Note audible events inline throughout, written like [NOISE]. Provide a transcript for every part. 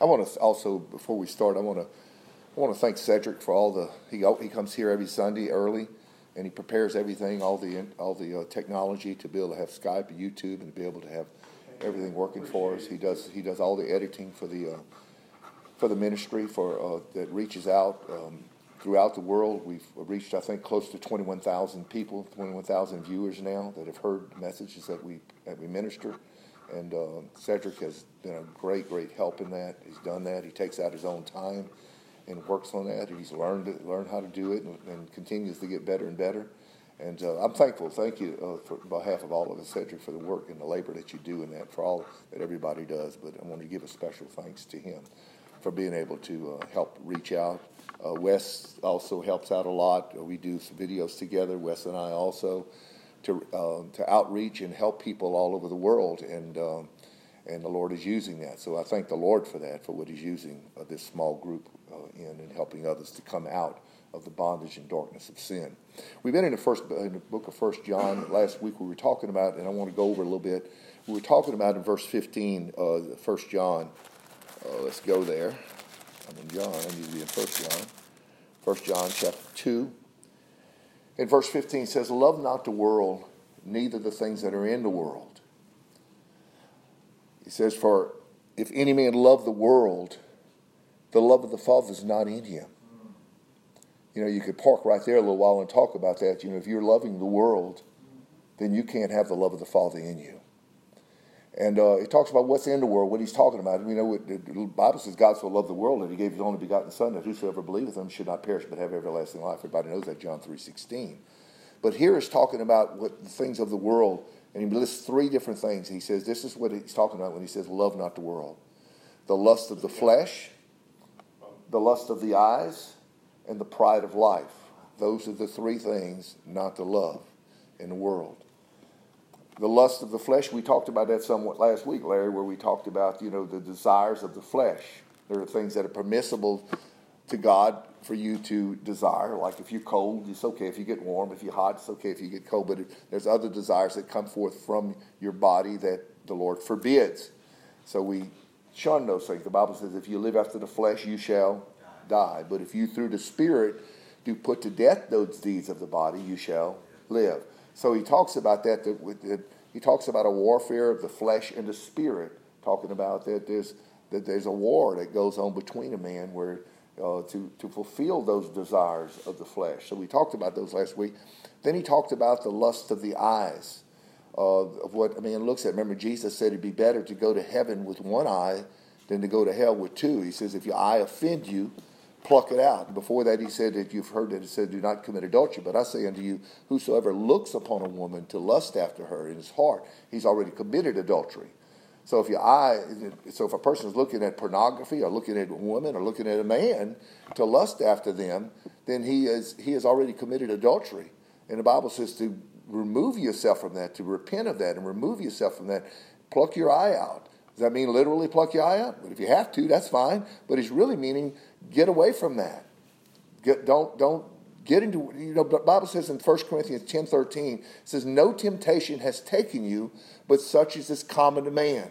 I want to also, before we start, I want to I want to thank Cedric for all the he he comes here every Sunday early, and he prepares everything, all the all the uh, technology to be able to have Skype and YouTube and to be able to have everything working for us. He does he does all the editing for the uh, for the ministry for uh, that reaches out um, throughout the world. We've reached I think close to twenty one thousand people, twenty one thousand viewers now that have heard messages that we that we minister. And uh, Cedric has been a great, great help in that. He's done that. He takes out his own time and works on that. He's learned learned how to do it, and, and continues to get better and better. And uh, I'm thankful. Thank you uh, for behalf of all of us, Cedric, for the work and the labor that you do in that, for all that everybody does. But I want to give a special thanks to him for being able to uh, help reach out. Uh, Wes also helps out a lot. We do some videos together, Wes and I also to uh, to outreach and help people all over the world, and um, and the Lord is using that. So I thank the Lord for that, for what He's using uh, this small group uh, in and helping others to come out of the bondage and darkness of sin. We've been in the first in the book of First John. Last week we were talking about, and I want to go over a little bit. We were talking about in verse 15, uh, First John. Uh, let's go there. I'm in John. I need to be in First John. First John chapter two. In verse 15 says, Love not the world, neither the things that are in the world. He says, For if any man love the world, the love of the Father is not in him. You know, you could park right there a little while and talk about that. You know, if you're loving the world, then you can't have the love of the Father in you. And uh, he talks about what's in the world, what he's talking about. You know, the Bible says God so loved the world that he gave his only begotten Son, that whosoever believeth him should not perish but have everlasting life. Everybody knows that, John 3.16. But here he's talking about what the things of the world, and he lists three different things. He says this is what he's talking about when he says love not the world. The lust of the flesh, the lust of the eyes, and the pride of life. Those are the three things not to love in the world the lust of the flesh. We talked about that somewhat last week, Larry, where we talked about you know the desires of the flesh. There are things that are permissible to God for you to desire. Like if you're cold, it's okay if you get warm. If you're hot, it's okay if you get cold. But there's other desires that come forth from your body that the Lord forbids. So we shun those things. The Bible says, if you live after the flesh, you shall die. But if you through the Spirit do put to death those deeds of the body, you shall live. So he talks about that, that, that he talks about a warfare of the flesh and the spirit, talking about that there's, that there's a war that goes on between a man where uh, to, to fulfill those desires of the flesh. So we talked about those last week. Then he talked about the lust of the eyes, uh, of what a man looks at. Remember, Jesus said it'd be better to go to heaven with one eye than to go to hell with two. He says, if your eye offend you, pluck it out. Before that, he said that you've heard that it said, Do not commit adultery. But I say unto you, whosoever looks upon a woman to lust after her in his heart, he's already committed adultery. So if your eye, so if a person is looking at pornography or looking at a woman or looking at a man to lust after them, then he is he has already committed adultery. And the Bible says to remove yourself from that, to repent of that, and remove yourself from that. Pluck your eye out. Does that mean literally pluck your eye out? But if you have to, that's fine. But it's really meaning get away from that. Get, don't don't get into you know the Bible says in 1 Corinthians 10 13, it says, No temptation has taken you, but such as is common to man.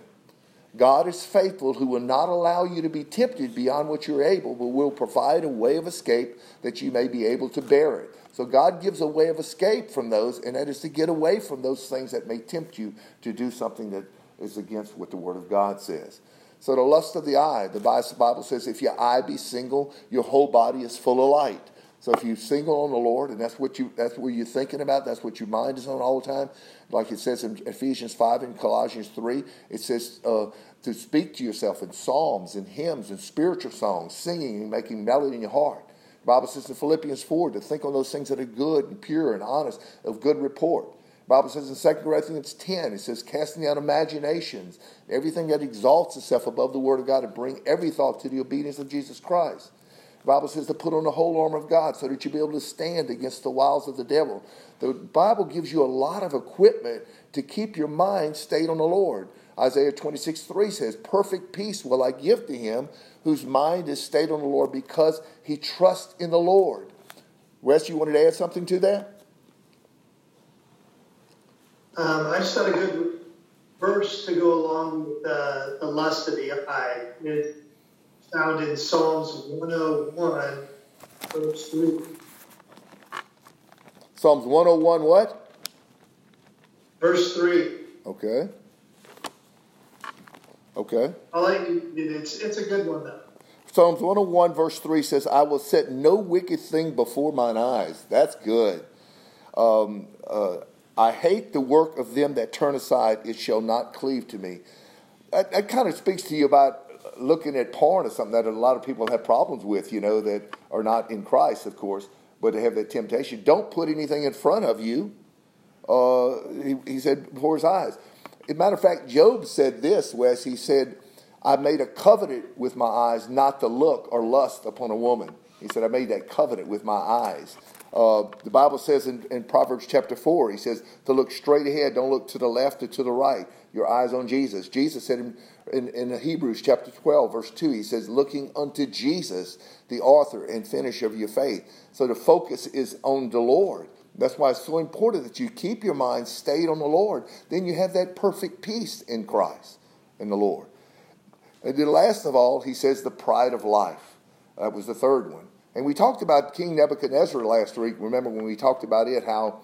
God is faithful who will not allow you to be tempted beyond what you're able, but will provide a way of escape that you may be able to bear it. So God gives a way of escape from those, and that is to get away from those things that may tempt you to do something that is against what the Word of God says. So the lust of the eye, the Bible says, if your eye be single, your whole body is full of light. So if you're single on the Lord, and that's what you that's what you're thinking about, that's what your mind is on all the time, like it says in Ephesians five and Colossians three, it says uh, to speak to yourself in psalms and hymns and spiritual songs, singing and making melody in your heart. The Bible says in Philippians four to think on those things that are good and pure and honest, of good report. Bible says in 2 Corinthians 10, it says, casting out imaginations, everything that exalts itself above the word of God, and bring every thought to the obedience of Jesus Christ. The Bible says to put on the whole armor of God so that you'll be able to stand against the wiles of the devil. The Bible gives you a lot of equipment to keep your mind stayed on the Lord. Isaiah 26, 3 says, Perfect peace will I give to him whose mind is stayed on the Lord because he trusts in the Lord. Wes, you wanted to add something to that? Um, I just thought a good verse to go along with uh, the lust of the eye. It, found in Psalms 101, verse 3. Psalms 101, what? Verse 3. Okay. Okay. I like it. It's, it's a good one, though. Psalms 101, verse 3 says, I will set no wicked thing before mine eyes. That's good. Um, uh, I hate the work of them that turn aside, it shall not cleave to me. That, that kind of speaks to you about looking at porn or something that a lot of people have problems with, you know, that are not in Christ, of course, but they have that temptation. Don't put anything in front of you. Uh, he, he said before his eyes. As a matter of fact, Job said this, Wes. He said, I made a covenant with my eyes not to look or lust upon a woman. He said, I made that covenant with my eyes. Uh, the Bible says in, in, Proverbs chapter 4, he says to look straight ahead, don't look to the left or to the right. Your eyes on Jesus. Jesus said in, in, in Hebrews chapter 12, verse 2, he says, looking unto Jesus, the author and finisher of your faith. So the focus is on the Lord. That's why it's so important that you keep your mind stayed on the Lord. Then you have that perfect peace in Christ, in the Lord. And then last of all, he says the pride of life. That was the third one. And we talked about King Nebuchadnezzar last week. Remember when we talked about it, how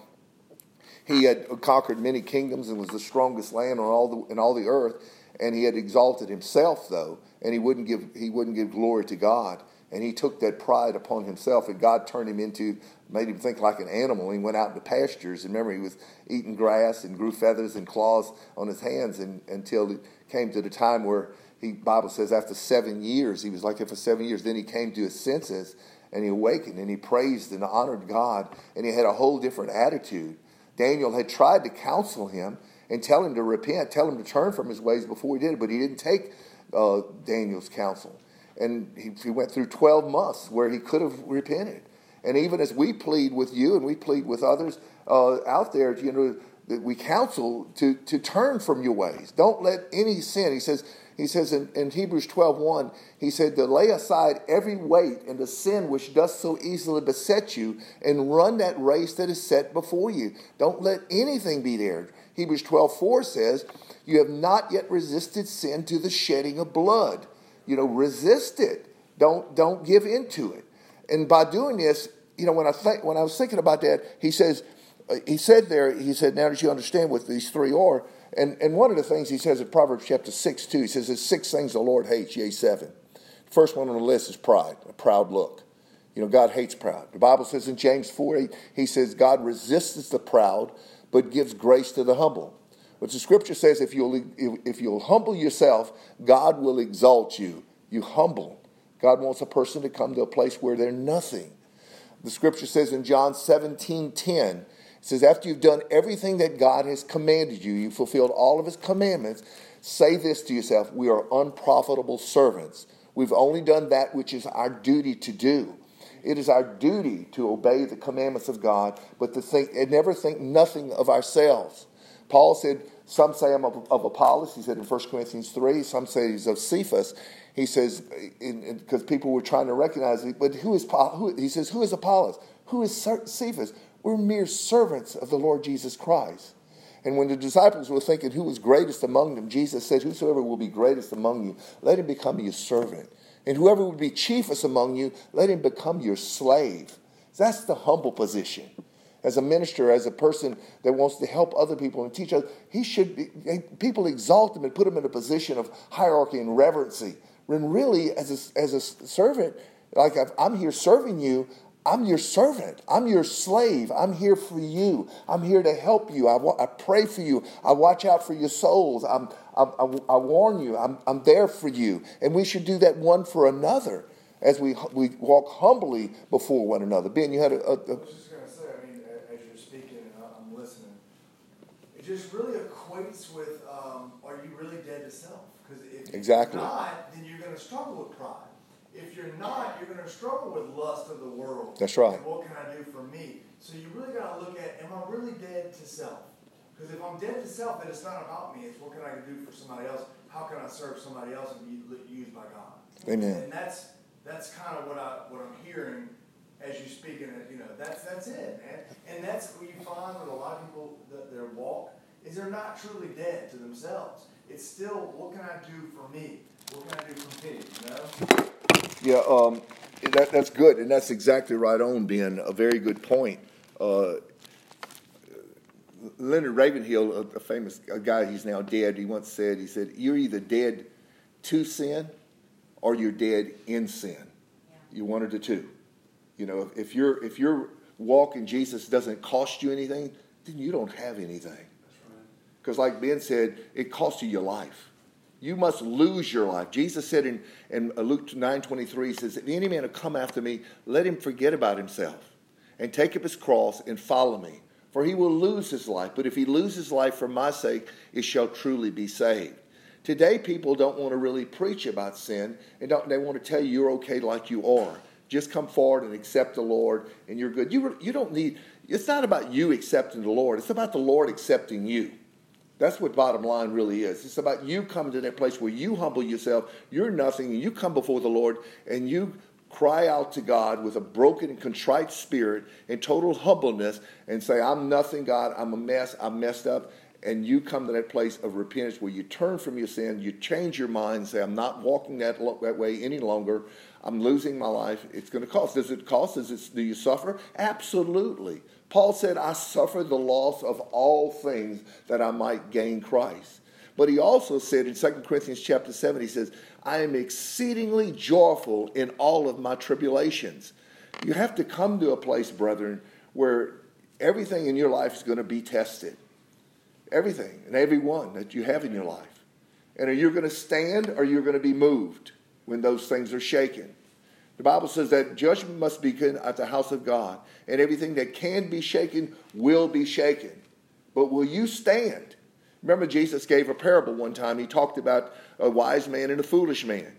he had conquered many kingdoms and was the strongest land on all the, in all the earth. And he had exalted himself, though, and he wouldn't give, he wouldn't give glory to God. And he took that pride upon himself, and God turned him into, made him think like an animal. He went out into pastures. And remember, he was eating grass and grew feathers and claws on his hands and, until it came to the time where he Bible says after seven years, he was like it for seven years. Then he came to his senses and he awakened and he praised and honored God and he had a whole different attitude. Daniel had tried to counsel him and tell him to repent, tell him to turn from his ways before he did but he didn't take uh, Daniel's counsel. And he, he went through 12 months where he could have repented. And even as we plead with you and we plead with others uh, out there, you know, that we counsel to, to turn from your ways. Don't let any sin, he says, he says in, in Hebrews 12 1, he said, To lay aside every weight and the sin which does so easily beset you, and run that race that is set before you. Don't let anything be there. Hebrews 12 4 says, You have not yet resisted sin to the shedding of blood. You know, resist it. Don't, don't give into it. And by doing this, you know, when I, think, when I was thinking about that, he says, uh, he said there, he said, now that you understand what these three are, and, and one of the things he says in Proverbs chapter 6, 2, he says, There's six things the Lord hates, yea, seven. First one on the list is pride, a proud look. You know, God hates proud. The Bible says in James 4, 8, he says, God resists the proud, but gives grace to the humble. But the scripture says, if you'll, if you'll humble yourself, God will exalt you. You humble. God wants a person to come to a place where they're nothing. The scripture says in John 17, 10, says, after you've done everything that God has commanded you, you fulfilled all of his commandments, say this to yourself We are unprofitable servants. We've only done that which is our duty to do. It is our duty to obey the commandments of God, but to think and never think nothing of ourselves. Paul said, Some say I'm of, of Apollos, he said in 1 Corinthians 3, some say he's of Cephas. He says, because people were trying to recognize it, but who is Who, he says, Who is Apollos? Who is Cephas? We're mere servants of the Lord Jesus Christ. And when the disciples were thinking who was greatest among them, Jesus said, Whosoever will be greatest among you, let him become your servant. And whoever would be chiefest among you, let him become your slave. That's the humble position. As a minister, as a person that wants to help other people and teach others, he should be, people exalt him and put him in a position of hierarchy and reverency. When really, as a, as a servant, like I'm here serving you, I'm your servant. I'm your slave. I'm here for you. I'm here to help you. I, I pray for you. I watch out for your souls. I'm, I, I, I warn you. I'm, I'm there for you. And we should do that one for another as we, we walk humbly before one another. Ben, you had a. a, a I was just going to say, I mean, as you're speaking and I'm listening, it just really equates with um, are you really dead to self? Because if exactly. you're not, then you're going to struggle with pride. If you're not, you're going to struggle with lust of the world. That's right. And what can I do for me? So you really got to look at, am I really dead to self? Because if I'm dead to self, then it's not about me. It's what can I do for somebody else? How can I serve somebody else and be used by God? Amen. And that's that's kind of what I what I'm hearing as you speak, and you know that's that's it, man. And that's what you find with a lot of people that their walk is they're not truly dead to themselves. It's still what can I do for me? What can I do for me? You know? Yeah, um, that, that's good, and that's exactly right on, Ben. A very good point. Uh, Leonard Ravenhill, a, a famous a guy, he's now dead. He once said, he said, "You're either dead to sin, or you're dead in sin. You're one of the two. You know, if, if your if your walk in Jesus doesn't cost you anything, then you don't have anything. Because, like Ben said, it costs you your life. You must lose your life. Jesus said in, in Luke 9.23, he says, If any man will come after me, let him forget about himself and take up his cross and follow me. For he will lose his life, but if he lose his life for my sake, it shall truly be saved. Today, people don't want to really preach about sin, and don't, they want to tell you you're okay like you are. Just come forward and accept the Lord, and you're good. You, you don't need, it's not about you accepting the Lord, it's about the Lord accepting you. That's what bottom line really is. It's about you coming to that place where you humble yourself, you're nothing, and you come before the Lord and you cry out to God with a broken and contrite spirit and total humbleness and say, I'm nothing, God, I'm a mess, I'm messed up. And you come to that place of repentance where you turn from your sin, you change your mind, say, I'm not walking that, that way any longer. I'm losing my life. It's going to cost. Does it cost? Does it, do you suffer? Absolutely. Paul said, I suffered the loss of all things that I might gain Christ. But he also said in 2 Corinthians chapter 7, he says, I am exceedingly joyful in all of my tribulations. You have to come to a place, brethren, where everything in your life is going to be tested. Everything and every one that you have in your life. And are you going to stand or are you're going to be moved when those things are shaken? The Bible says that judgment must begin at the house of God, and everything that can be shaken will be shaken. But will you stand? Remember, Jesus gave a parable one time. He talked about a wise man and a foolish man.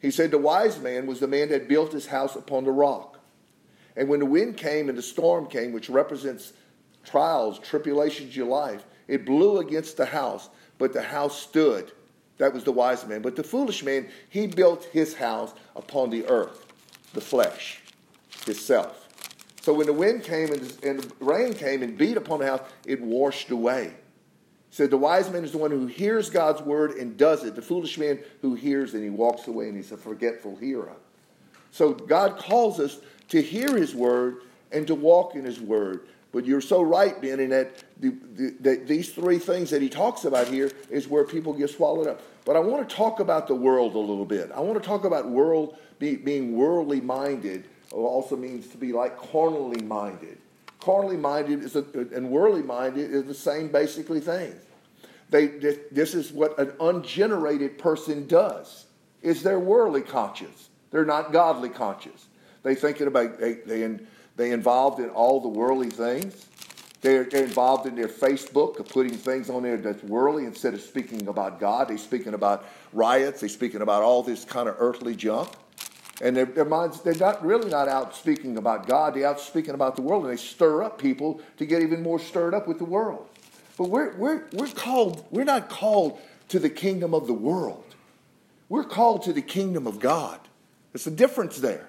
He said the wise man was the man that built his house upon the rock. And when the wind came and the storm came, which represents trials, tribulations your life, it blew against the house, but the house stood. That was the wise man. But the foolish man, he built his house upon the earth the flesh, himself. So when the wind came and, and the rain came and beat upon the house, it washed away. So the wise man is the one who hears God's word and does it. The foolish man who hears and he walks away and he's a forgetful hearer. So God calls us to hear his word and to walk in his word. But you're so right, Ben, in that the, the, the, these three things that he talks about here is where people get swallowed up. But I want to talk about the world a little bit. I want to talk about world be, being worldly minded also means to be like carnally minded. Carnally minded is a, and worldly minded is the same basically thing. They, this is what an ungenerated person does. Is they're worldly conscious. They're not godly conscious. They thinking about they they they involved in all the worldly things. They're, they're involved in their Facebook of putting things on there that's worldly instead of speaking about God. They're speaking about riots. They're speaking about all this kind of earthly junk. And their, their minds, they're not really not out speaking about God. They're out speaking about the world, and they stir up people to get even more stirred up with the world. But we're, we're, we're called, we're not called to the kingdom of the world. We're called to the kingdom of God. There's a difference there.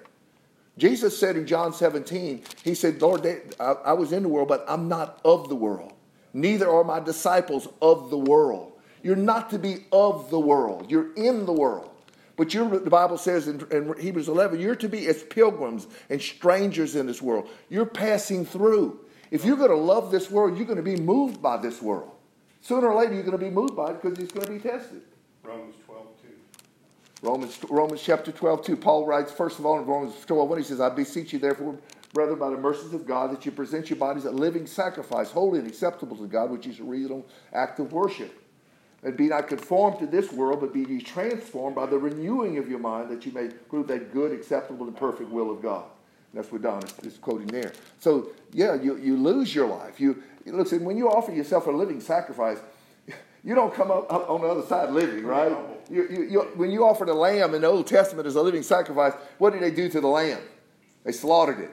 Jesus said in John 17, He said, Lord, I, I was in the world, but I'm not of the world. Neither are my disciples of the world. You're not to be of the world, you're in the world. But the Bible says in, in, Hebrews 11, you're to be as pilgrims and strangers in this world. You're passing through. If you're going to love this world, you're going to be moved by this world. Sooner or later, you're going to be moved by it because it's going to be tested. Romans 12, 2. Romans, Romans chapter 12, 2. Paul writes, first of all, in Romans 12, 1, he says, I beseech you, therefore, brethren, by the mercies of God, that you present your bodies a living sacrifice, holy and acceptable to God, which is a reasonable act of worship. And be not conformed to this world, but be ye transformed by the renewing of your mind, that you may prove that good, acceptable, and perfect will of God. And that's what Don is, quoting there. So, yeah, you, you lose your life. You, listen, when you offer yourself a living sacrifice, [LAUGHS] you don't come up, up on the other side living, right? You, you, you, when you offer the lamb in the Old Testament as a living sacrifice, what did they do to the lamb? They slaughtered it.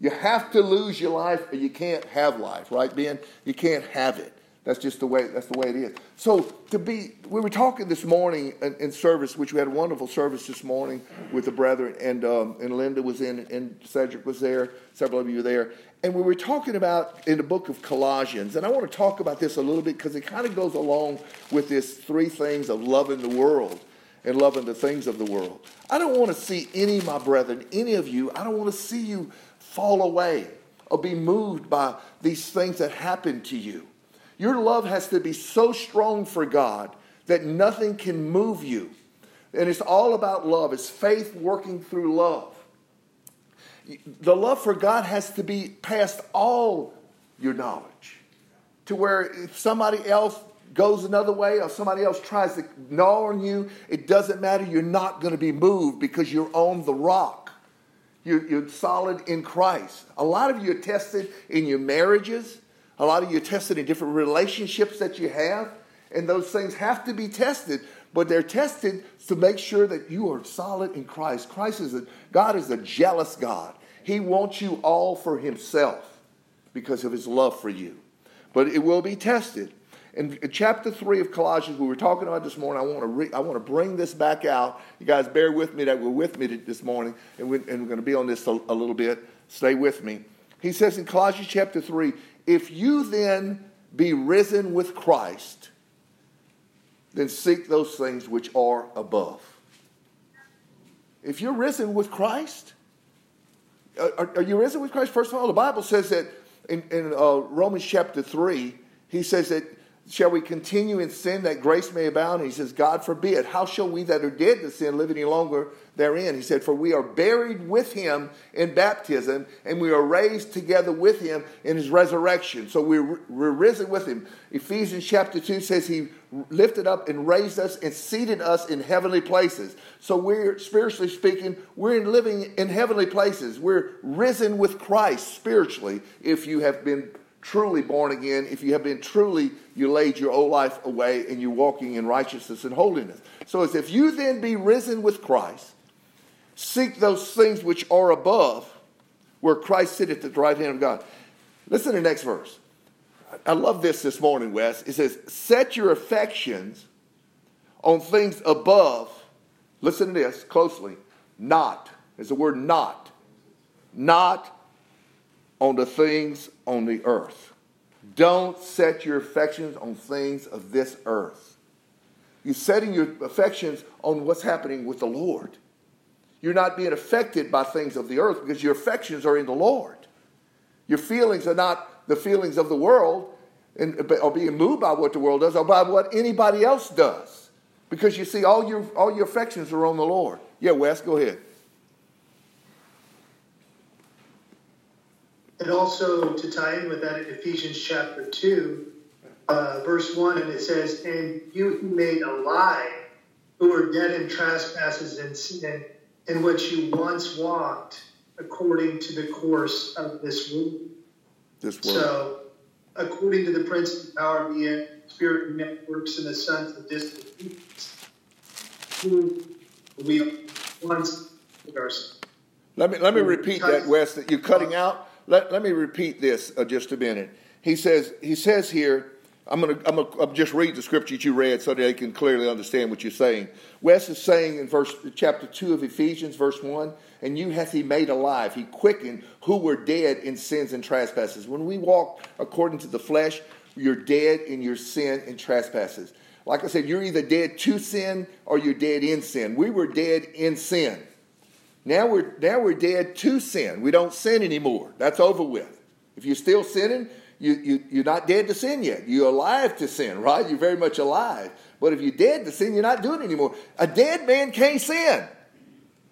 You have to lose your life or you can't have life, right, Ben? You can't have it. That's just the way. That's the way it is. So to be, we were talking this morning in, in service, which we had a wonderful service this morning with the brethren, and um, and Linda was in, and Cedric was there. Several of you were there, and we were talking about in the book of Colossians, and I want to talk about this a little bit because it kind of goes along with this three things of loving the world. and loving the things of the world. I don't want to see any my brethren, any of you, I don't want to see you fall away or be moved by these things that happen to you. Your love has to be so strong for God that nothing can move you. And it's all about love. It's faith working through love. The love for God has to be past all your knowledge. To where if somebody else goes another way or somebody else tries to gnaw on you, it doesn't matter. You're not going to be moved because you're on the rock. You're, you're solid in Christ. A lot of you are tested in your marriages. A lot of you are tested in different relationships that you have. And those things have to be tested, but they're tested to make sure that you are solid in Christ. Christ is a, God is a jealous God. He wants you all for himself because of his love for you. But it will be tested. In chapter 3 of Colossians, we were talking about this morning, I want to, re- I want to bring this back out. You guys bear with me that we're with me this morning, and we're, and we're going to be on this a, a little bit. Stay with me. He says in Colossians chapter 3 If you then be risen with Christ, then seek those things which are above. If you're risen with Christ, are, are you risen with Christ? First of all, the Bible says that in, in uh, Romans chapter 3, he says that Shall we continue in sin that grace may abound? And he says, God forbid. How shall we that are dead to sin live any longer therein? He said, For we are buried with him in baptism, and we are raised together with him in his resurrection. So we're, we're risen with him. Ephesians chapter 2 says he lifted up and raised us and seated us in heavenly places. So we're, spiritually speaking, we're living in heavenly places. We're risen with Christ spiritually if you have been truly born again, if you have been truly, you laid your old life away and you're walking in righteousness and holiness. So it's if you then be risen with Christ, seek those things which are above, where Christ sitteth at the right hand of God. Listen to the next verse. I love this this morning, Wes. It says, Set your affections on things above. Listen to this closely. Not. There's the word not. Not on the things on the earth. Don't set your affections on things of this earth. You're setting your affections on what's happening with the Lord. You're not being affected by things of the earth because your affections are in the Lord. Your feelings are not the feelings of the world and, or being moved by what the world does or by what anybody else does. Because you see, all your, all your affections are on the Lord. Yeah, Wes, go ahead. And also to tie in with that in Ephesians chapter 2, uh, verse 1, and it says, And you who made alive, who were dead in trespasses and sin, in which you once walked according to the course of this world. This world. So, according to the prince of the power of the spirit networks in the sons of disobedience, who we once ourselves. Let me let me repeat that, Wes. That you're cutting out. Let, let me repeat this uh, just a minute. He says, he says here, I'm going to I'm I'm just read the scripture that you read so that they can clearly understand what you're saying. Wes is saying in verse chapter 2 of Ephesians, verse 1, and you hath he made alive, he quickened who were dead in sins and trespasses. When we walk according to the flesh, you're dead in your sin and trespasses. Like I said, you're either dead to sin or you're dead in sin. We were dead in sin. Now we're, now we're dead to sin. We don't sin anymore. That's over with. If you're still sinning, you, you, you're not dead to sin yet. You're alive to sin, right? You're very much alive. But if you're dead to sin, you're not doing it anymore. A dead man can't sin.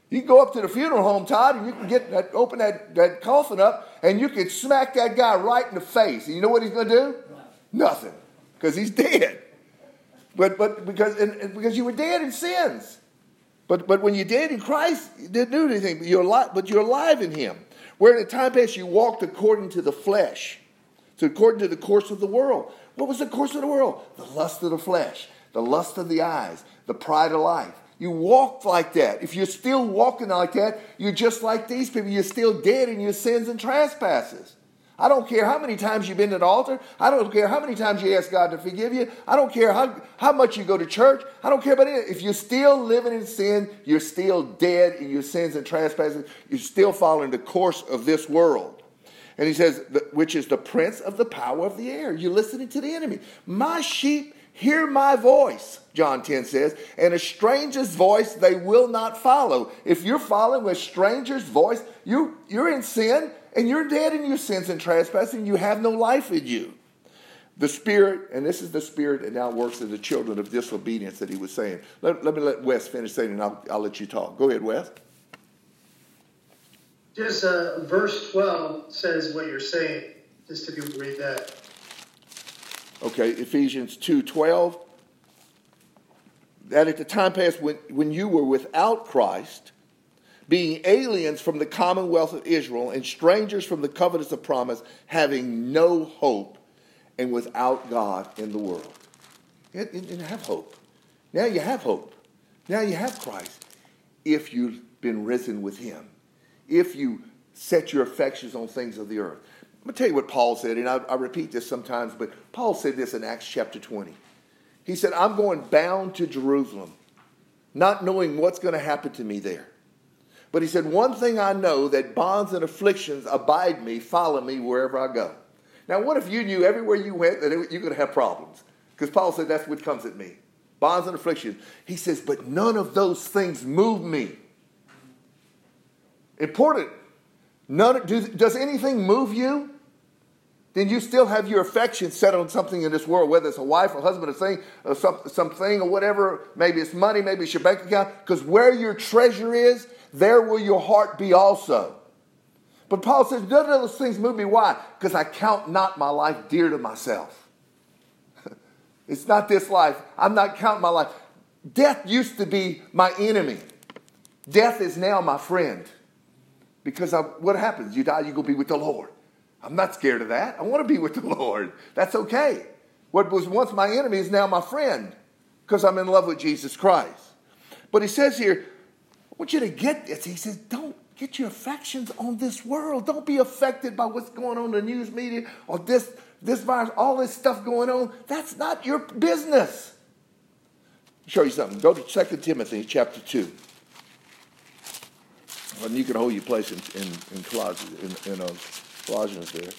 You can go up to the funeral home, Todd, and you can get that, open that, that coffin up, and you can smack that guy right in the face. And you know what he's going to do? Nothing, because he's dead. But but because and, because you were dead in sins. But, but when you're dead in Christ, you didn't do anything, but you're, alive, but you're alive in Him. Where in the time past you walked according to the flesh, so according to the course of the world. What was the course of the world? The lust of the flesh, the lust of the eyes, the pride of life. You walked like that. If you're still walking like that, you're just like these people. You're still dead in your sins and trespasses. I don't care how many times you've been to the altar. I don't care how many times you ask God to forgive you. I don't care how, how much you go to church. I don't care about it. If you're still living in sin, you're still dead in your sins and trespasses. You're still following the course of this world. And he says, which is the prince of the power of the air. You're listening to the enemy. My sheep hear my voice, John 10 says, and a stranger's voice they will not follow. If you're following a stranger's voice, you, you're in sin and you're dead in your sins and trespasses, and you have no life in you. The spirit, and this is the spirit that now works in the children of disobedience that he was saying. Let, let me let Wes finish saying, and I'll, I'll let you talk. Go ahead, Wes. Just uh, verse 12 says what you're saying, just if you read that. Okay, Ephesians 2.12. That at the time past when, when you were without Christ, being aliens from the commonwealth of Israel and strangers from the covenants of promise, having no hope and without God in the world. And, have hope. Now you have hope. Now you have Christ. If you've been risen with him. If you set your affections on things of the earth. I'm going to tell you what Paul said, and I, I repeat this sometimes, but Paul said this in Acts chapter 20. He said, I'm going bound to Jerusalem, not knowing what's going to happen to me there. But he said, One thing I know that bonds and afflictions abide me, follow me wherever I go. Now, what if you knew everywhere you went that you're going to have problems? Because Paul said that's what comes at me bonds and afflictions. He says, but none of those things move me. Important. None, do, does anything move you? Then you still have your affection set on something in this world, whether it's a wife, a husband, a thing, or some, something, or whatever. Maybe it's money, maybe it's your bank account. Because where your treasure is, there will your heart be also. But Paul says, none of those things move me. Why? Because I count not my life dear to myself. [LAUGHS] it's not this life. I'm not counting my life. Death used to be my enemy. Death is now my friend. Because I, what happens? You die, you go be with the Lord. I'm not scared of that. I want to be with the Lord. That's okay. What was once my enemy is now my friend because I'm in love with Jesus Christ. But he says here, want you to get this. He says, don't Get your affections on this world. Don't be affected by what's going on in the news media or this, this virus, all this stuff going on. That's not your business. I'll show you something. Go to 2 Timothy chapter 2. And you can hold your place in, in, in in, in uh, Colossians there,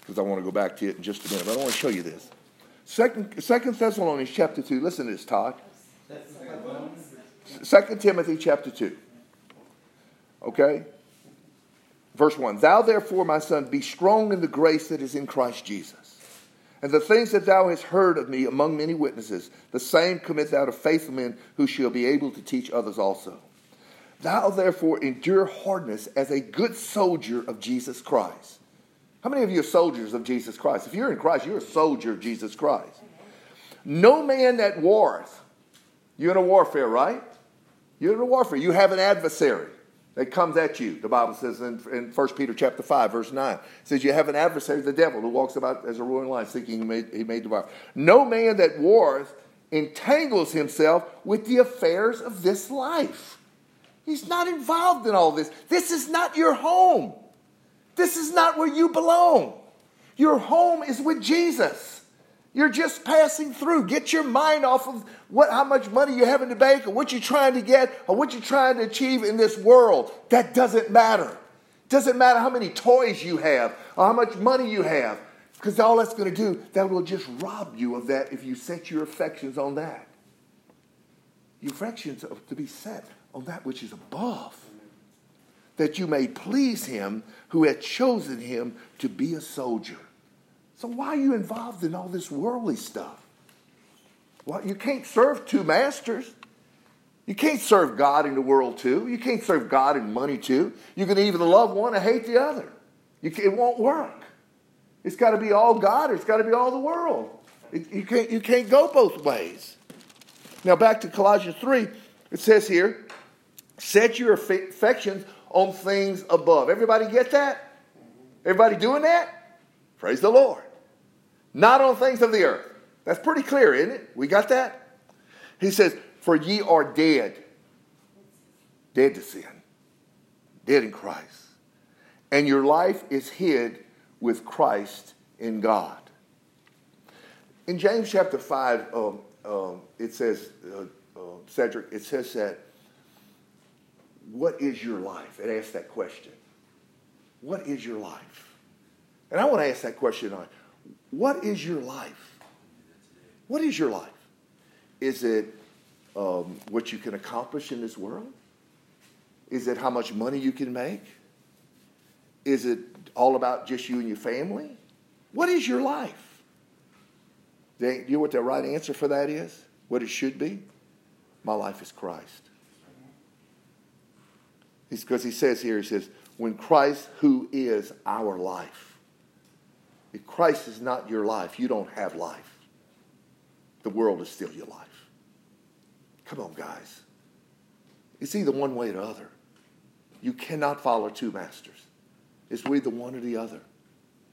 because I want to go back to it in just a minute. But I want to show you this. Second, Second Thessalonians chapter 2. Listen to this, Todd. Second Timothy chapter 2. Okay? Verse 1 Thou therefore, my son, be strong in the grace that is in Christ Jesus. And the things that thou hast heard of me among many witnesses, the same commit thou to faithful men who shall be able to teach others also. Thou therefore endure hardness as a good soldier of Jesus Christ. How many of you are soldiers of Jesus Christ? If you're in Christ, you're a soldier of Jesus Christ. No man that warreth, you're in a warfare, right? You're in a warfare. You have an adversary that comes at you. The Bible says in, in 1 Peter chapter 5, verse 9, it says, You have an adversary, the devil, who walks about as a roaring lion, seeking he may, devour. No man that warreth entangles himself with the affairs of this life. He's not involved in all this. This is not your home. This is not where you belong. Your home is with Jesus. You're just passing through. Get your mind off of what, how much money you have in the bank or what you're trying to get or what you're trying to achieve in this world. That doesn't matter. Doesn't matter how many toys you have or how much money you have. Because all that's going to do, that will just rob you of that if you set your affections on that. Your affections are to be set on that which is above, that you may please him who had chosen him to be a soldier. So why are you involved in all this worldly stuff? Well, you can't serve two masters. You can't serve God in the world too. You can't serve God in money too. You can either love one and hate the other. It won't work. It's got to be all God or it's got to be all the world. It, you, can't, you can't go both ways. Now, back to Colossians 3, it says here, set your affections on things above. Everybody get that? Everybody doing that? Praise the Lord not on things of the earth. That's pretty clear, isn't it? We got that? He says, For ye are dead, dead to sin, dead in Christ. And your life is hid with Christ in God. In James chapter 5, um, um, it says, uh, uh, Cedric, it says that, what is your life? It asks that question. What is your life? And I want to ask that question on what is your life? What is your life? Is it um, what you can accomplish in this world? Is it how much money you can make? Is it all about just you and your family? What is your life? Do you know what the right answer for that is? What it should be? My life is Christ. Because he says here, he says, when Christ, who is our life, if Christ is not your life, you don't have life. The world is still your life. Come on, guys. It's either one way or the other. You cannot follow two masters. It's either one or the other.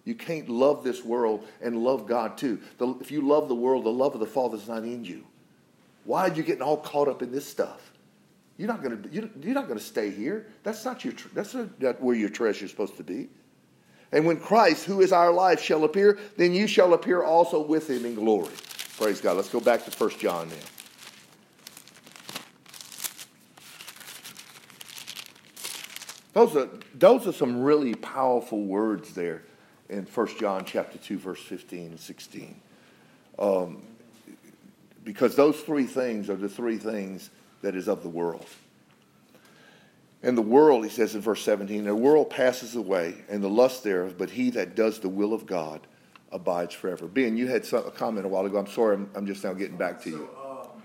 You can't love this world and love God too. The, if you love the world, the love of the Father is not in you. Why are you getting all caught up in this stuff? You're not going to you're not going to stay here. That's not your that's not where your treasure is supposed to be. And when Christ, who is our life, shall appear, then you shall appear also with him in glory. Praise God. Let's go back to 1 John now. Those are, those are some really powerful words there in 1 John chapter 2, verse 15 and 16. Um, because those three things are the three things that is of the world. And the world, he says in verse 17, the world passes away and the lust thereof, but he that does the will of God abides forever. Ben, you had some, a comment a while ago. I'm sorry, I'm, I'm just now getting back to so, you. Um,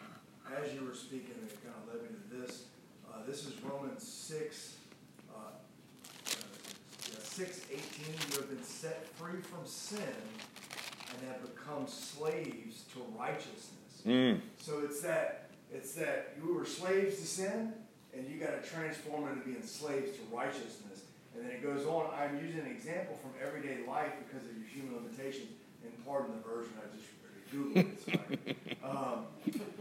as you were speaking, it kind of led me to this. Uh, this is Romans 6, uh, uh, 6, 18. You have been set free from sin and have become slaves to righteousness. Mm. So it's that it's that you were slaves to sin, and you got to transform into being slaves to righteousness. And then it goes on. I'm using an example from everyday life because of your human limitations. And pardon the version I just Googled it. [LAUGHS] um,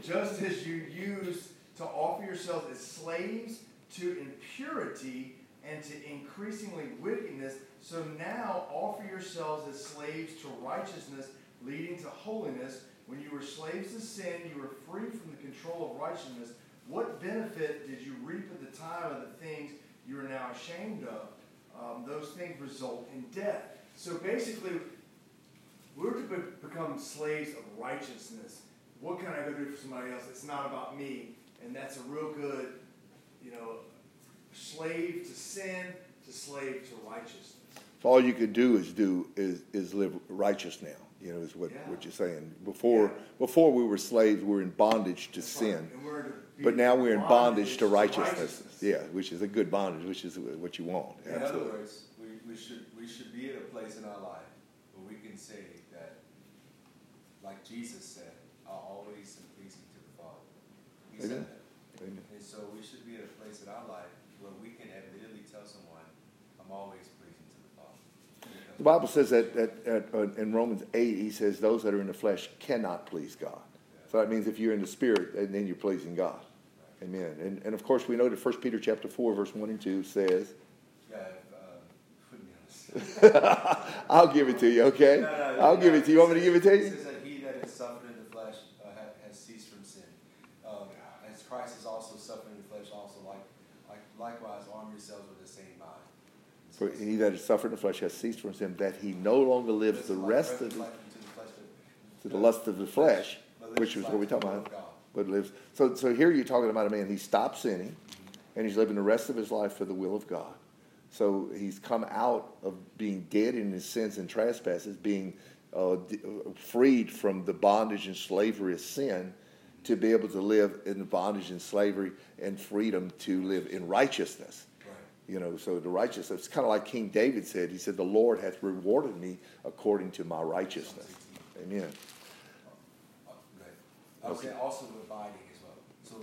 just as you used to offer yourselves as slaves to impurity and to increasingly wickedness, so now offer yourselves as slaves to righteousness, leading to holiness. When you were slaves to sin, you were free from the control of righteousness. What benefit did you reap at the time of the things you are now ashamed of? Um, those things result in death. So basically, we're to be- become slaves of righteousness. What can I go do for somebody else? It's not about me. And that's a real good, you know, slave to sin to slave to righteousness. So all you could do is do is, is live righteous now. You know, is what, yeah. what you're saying. Before yeah. before we were slaves, we were in bondage to That's sin. Right. But now we're in bondage, to, righteousness. Yeah, which is a good bondage, which is what you want. In Absolutely. other words, we, we should we should be at a place in our life where we can say that, like Jesus said, "I always am pleasing to the Father." He Amen. said that. Amen. And so we should be at a place in our life where we can admittedly tell someone, "I'm always pleasing to the Father. Because the Bible says that, that, that uh, in Romans 8, he says those that are in the flesh cannot please God. So that means if you're in the spirit, then you're pleasing God. Amen. And, and of course, we know that 1 Peter chapter 4, verse 1 and 2 says, uh, [LAUGHS] I'll give it to you, okay? No, no, I'll give it to you. You want me to give it to you? It says that he that is suffering in the flesh uh, has ceased from sin. Um, as Christ is also suffering in the flesh, also like, like likewise arm yourselves with the same mind. For he that has suffered in the flesh has ceased from sin, that he no longer lives the rest of the, to the lust of the flesh, which is what we're talking about. But lives. So, so here you're talking about a man. He stopped sinning, and he's living the rest of his life for the will of God. So he's come out of being dead in his sins and trespasses, being uh, freed from the bondage and slavery of sin, to be able to live in the bondage and slavery and freedom to live in righteousness. You know, so the righteousness, it's kind of like King David said. He said, The Lord hath rewarded me according to my righteousness. Amen. I would okay. say also abiding as well. So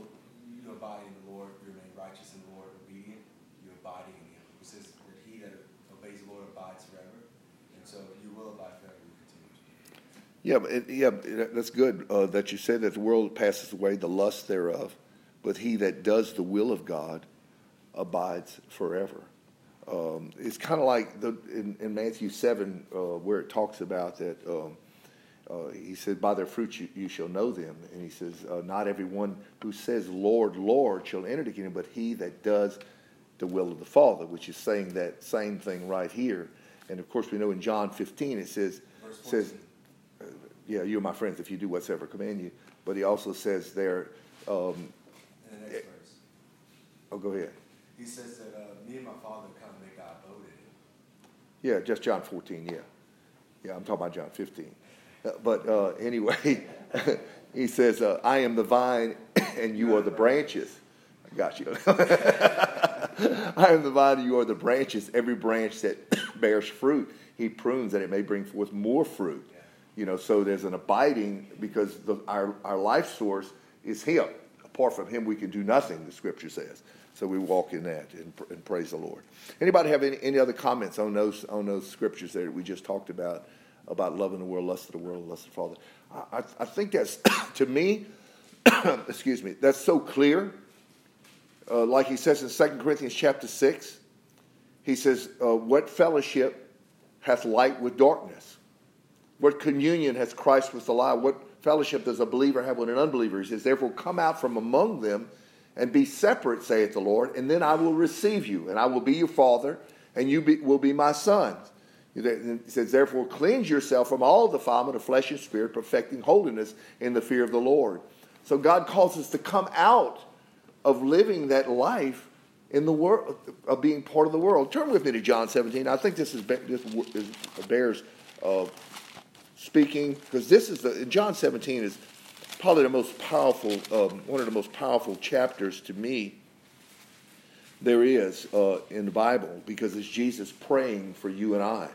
you abide in the Lord, you remain righteous in the Lord, obedient, you're abiding in Him. It says that he that obeys the Lord abides forever. And so you will abide forever. Yeah, it, yeah, that's good uh, that you said that the world passes away, the lust thereof, but he that does the will of God abides forever. Um, it's kind of like the, in, in, Matthew 7, uh, where it talks about that. Um, uh, he said, By their fruits you, you, shall know them. And he says, uh, Not everyone who says, Lord, Lord, shall enter the kingdom, but he that does the will of the Father, which is saying that same thing right here. And of course, we know in John 15 it says, says yeah, you're my friends if you do whatsoever I command you. But he also says there, um, In the next verse, oh, go ahead. he says that uh, me and my father come and make our abode in him. Yeah, just John 14, yeah. Yeah, I'm talking about John 15. But uh, [LAUGHS] anyway, he says, uh, I am the vine [COUGHS] and you are the branches. I got you. [LAUGHS] I am the vine and you are the branches. Every branch that [COUGHS] bears fruit, he prunes that it may bring forth more fruit. You know, so there's an abiding because the, our, our life source is him. Apart from him, we can do nothing, the scripture says. So we walk in that and, and praise the Lord. Anybody have any, any other comments on those on those scriptures that we just talked about about loving the world, lust of the world, lust of the Father? I, I think that's [COUGHS] to me, [COUGHS] excuse me, that's so clear. Uh, like he says in 2 Corinthians chapter six, he says, uh, "What fellowship hath light with darkness? What communion has Christ with the lie? What fellowship does a believer have with an unbeliever?" He says, "Therefore, come out from among them." and be separate, saith the Lord, and then I will receive you, and I will be your father, and you be, will be my sons. He says, Therefore, cleanse yourself from all defilement of flesh and spirit, perfecting holiness in the fear of the Lord. So God calls us to come out of living that life in the world, of being part of the world. Turn with me to John 17. I think this is this bears uh, speaking because this is the John 17 is probably the most powerful, um, one of the most powerful chapters to me there is uh, in the Bible because it's Jesus praying for you and I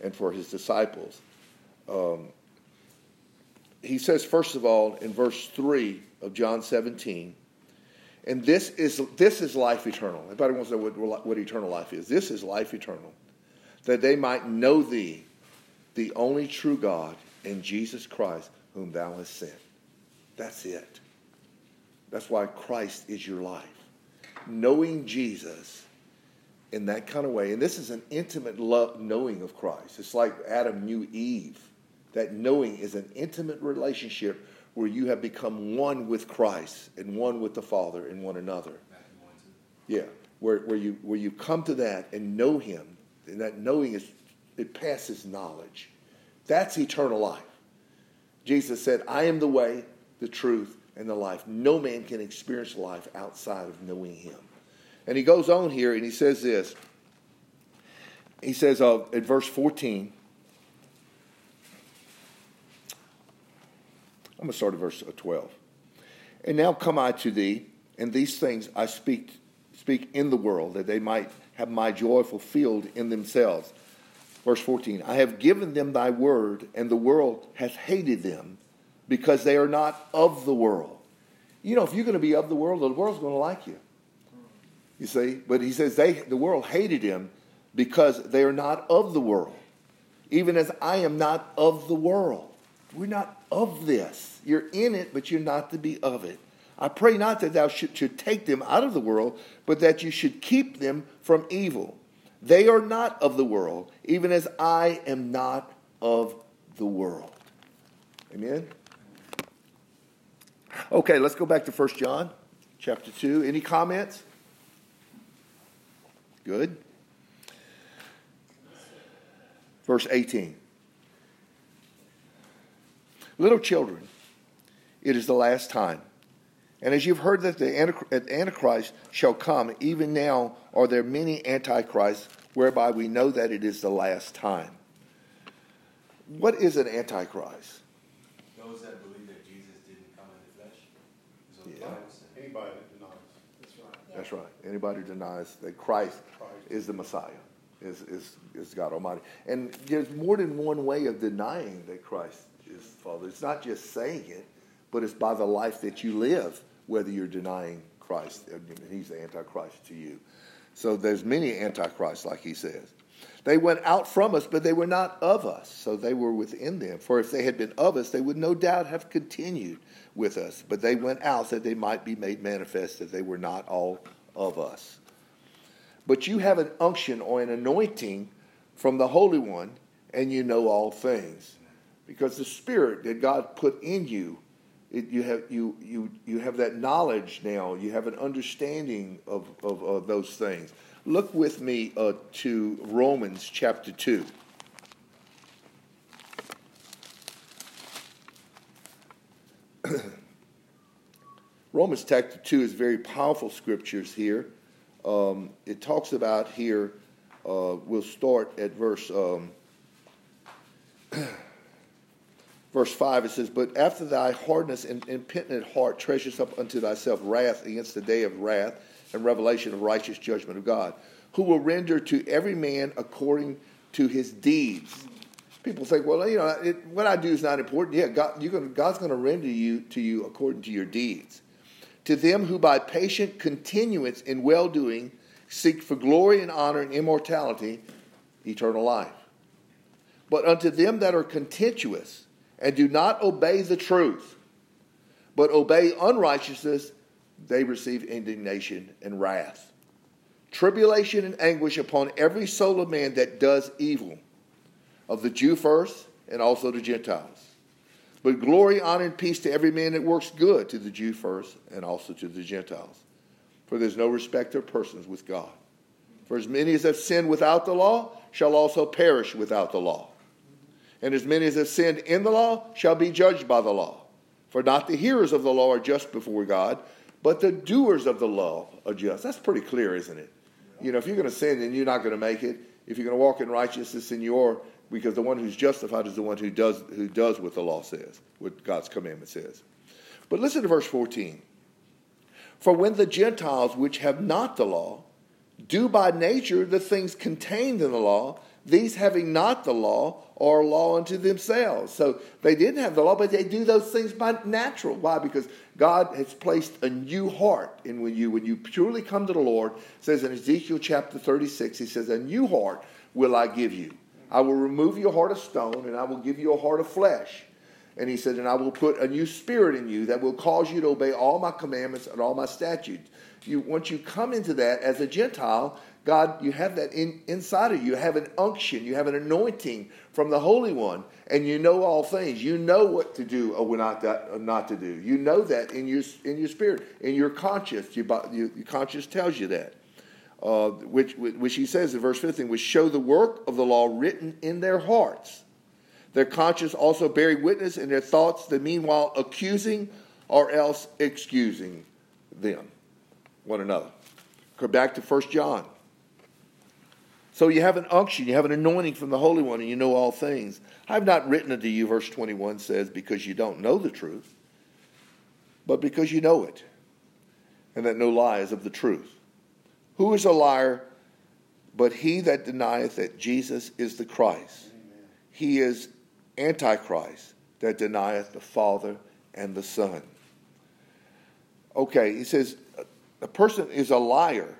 and for his disciples. Um, he says, first of all, in verse 3 of John 17, and this is, this is life eternal. Everybody wants to know what, what eternal life is. This is life eternal. That they might know thee, the only true God, and Jesus Christ, whom thou hast sent. That's it. That's why Christ is your life. Knowing Jesus in that kind of way, and this is an intimate love, knowing of Christ. It's like Adam knew Eve. That knowing is an intimate relationship where you have become one with Christ and one with the Father and one another. Yeah, where, where, you, where you come to that and know Him, and that knowing is, it passes knowledge. That's eternal life. Jesus said, I am the way, the truth, and the life. No man can experience life outside of knowing him. And he goes on here and he says this. He says uh, at verse 14, I'm going to start at verse 12. And now come I to thee, and these things I speak, speak in the world, that they might have my joy fulfilled in themselves. Verse 14 I have given them thy word, and the world hath hated them because they are not of the world. You know, if you're going to be of the world, the world's going to like you. You see? But he says they, the world hated him because they are not of the world. Even as I am not of the world. We're not of this. You're in it, but you're not to be of it. I pray not that thou should, should take them out of the world, but that you should keep them from evil. They are not of the world, even as I am not of the world. Amen? Okay, let's go back to 1 John chapter 2. Any comments? Good. Verse 18. Little children, it is the last time. And as you've heard that the Antichrist shall come, even now are there many Antichrists, whereby we know that it is the last time. What is an Antichrist? Those that believe that Jesus didn't come in the flesh. Is what the Yeah. Bible says. Anybody that denies. That's right. That's right. Anybody denies that Christ is the Messiah, is, is, is God Almighty. And there's more than one way of denying that Christ is Father. It's not just saying it, but it's by the life that you live, whether you're denying Christ he's the Antichrist to you. So there's many Antichrists, like he says. They went out from us, but they were not of us, so they were within them. For if they had been of us, they would no doubt have continued with us. But they went out that they might be made manifest that they were not all of us. But you have an unction or an anointing from the Holy One, and you know all things. Because the Spirit that God put in you, it, you, have, you, you, you have that knowledge now. You have an understanding of, of, of those things. Look with me uh, to Romans chapter 2. Romans chapter 2 is very powerful scriptures here. Um, it talks about here, uh, we'll start at verse. Um, [CLEARS THROAT] verse 5 it says but after thy hardness and impenitent heart treasures up unto thyself wrath against the day of wrath and revelation of righteous judgment of god who will render to every man according to his deeds people think well you know it, what i do is not important yeah god, gonna, god's going to render you to you according to your deeds to them who by patient continuance in well-doing seek for glory and honor and immortality eternal life but unto them that are contentious and do not obey the truth, but obey unrighteousness, they receive indignation and wrath. Tribulation and anguish upon every soul of man that does evil, of the Jew first, and also the Gentiles. But glory, honor, and peace to every man that works good, to the Jew first, and also to the Gentiles. For there's no respect of persons with God. For as many as have sinned without the law shall also perish without the law and as many as have sinned in the law shall be judged by the law. For not the hearers of the law are just before God, but the doers of the law are just. That's pretty clear, isn't it? You know, if you're going to sin, then you're not going to make it. If you're going to walk in righteousness, then you are, because the one who's justified is the one who does, who does what the law says, what God's commandment says. But listen to verse 14. For when the Gentiles, which have not the law, do by nature the things contained in the law, these having not the law are law unto themselves. So they didn't have the law, but they do those things by natural. Why? Because God has placed a new heart in when you when you purely come to the Lord. says in Ezekiel chapter 36, he says, A new heart will I give you. I will remove your heart of stone, and I will give you a heart of flesh. And he said, And I will put a new spirit in you that will cause you to obey all my commandments and all my statutes. You, once you come into that as a Gentile, God, you have that in, inside of you. You have an unction, you have an anointing from the Holy One, and you know all things. You know what to do or not, or not to do. You know that in your, in your spirit, in your conscience. You, your conscience tells you that. Uh, which, which he says in verse 15, which show the work of the law written in their hearts. Their conscience also bearing witness in their thoughts, the meanwhile accusing or else excusing them, one another. Go back to 1 John so you have an unction, you have an anointing from the Holy One, and you know all things. I've not written unto you, verse 21 says, because you don't know the truth, but because you know it, and that no lie is of the truth. Who is a liar but he that denieth that Jesus is the Christ? Amen. He is Antichrist that denieth the Father and the Son. Okay, he says a person is a liar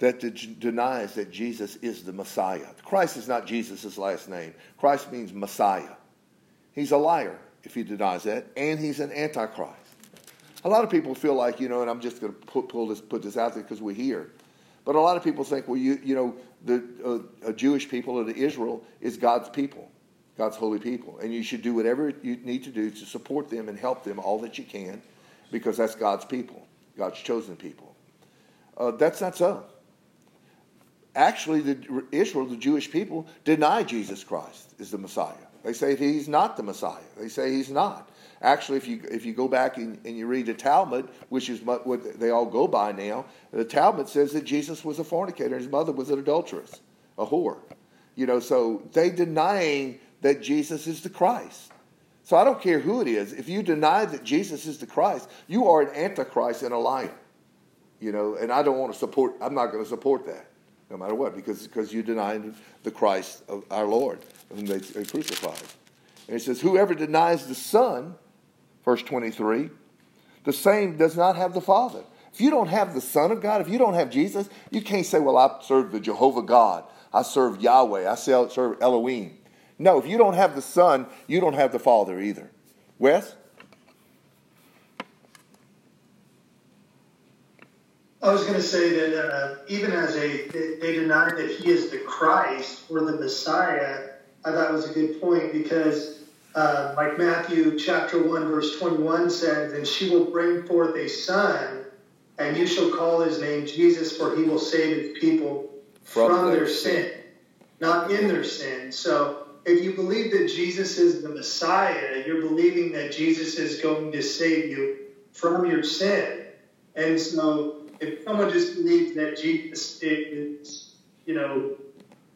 that denies that Jesus is the Messiah. Christ is not Jesus' last name. Christ means Messiah. He's a liar if he denies that, and he's an antichrist. A lot of people feel like, you know, and I'm just going to put, pull this, put this out there because we're here. But a lot of people think, well, you, you know, the uh, Jewish people or the Israel is God's people, God's holy people. And you should do whatever you need to do to support them and help them all that you can because that's God's people, God's chosen people. Uh, that's not so actually, the Israel, the Jewish people, deny Jesus Christ is the Messiah. They say he's not the Messiah. They say he's not. Actually, if you if you go back and, and you read the Talmud, which is what they all go by now, the Talmud says that Jesus was a fornicator and his mother was an adulteress, a whore. You know, so they denying that Jesus is the Christ. So I don't care who it is. If you deny that Jesus is the Christ, you are an antichrist and a liar. You know, and I don't want to support. I'm not going to support that no matter what, because, because you denied the Christ of our Lord, whom they, they crucified. And he says, Whoever denies the Son, verse 23, the same does not have the Father. If you don't have the Son of God, if you don't have Jesus, you can't say, Well, I serve the Jehovah God, I serve Yahweh, I serve Elohim. No, if you don't have the Son, you don't have the Father either. Wes? I was going to say that uh, even as a they deny that he is the Christ or the Messiah, I thought was a good point because, uh, like Matthew chapter one verse twenty one says, "And she will bring forth a son, and you shall call his name Jesus, for he will save his people from, from their, their sin, not in their sin." So. If you believe that Jesus is the Messiah, you're believing that Jesus is going to save you from your sin. And so if someone just believes that Jesus is, you know,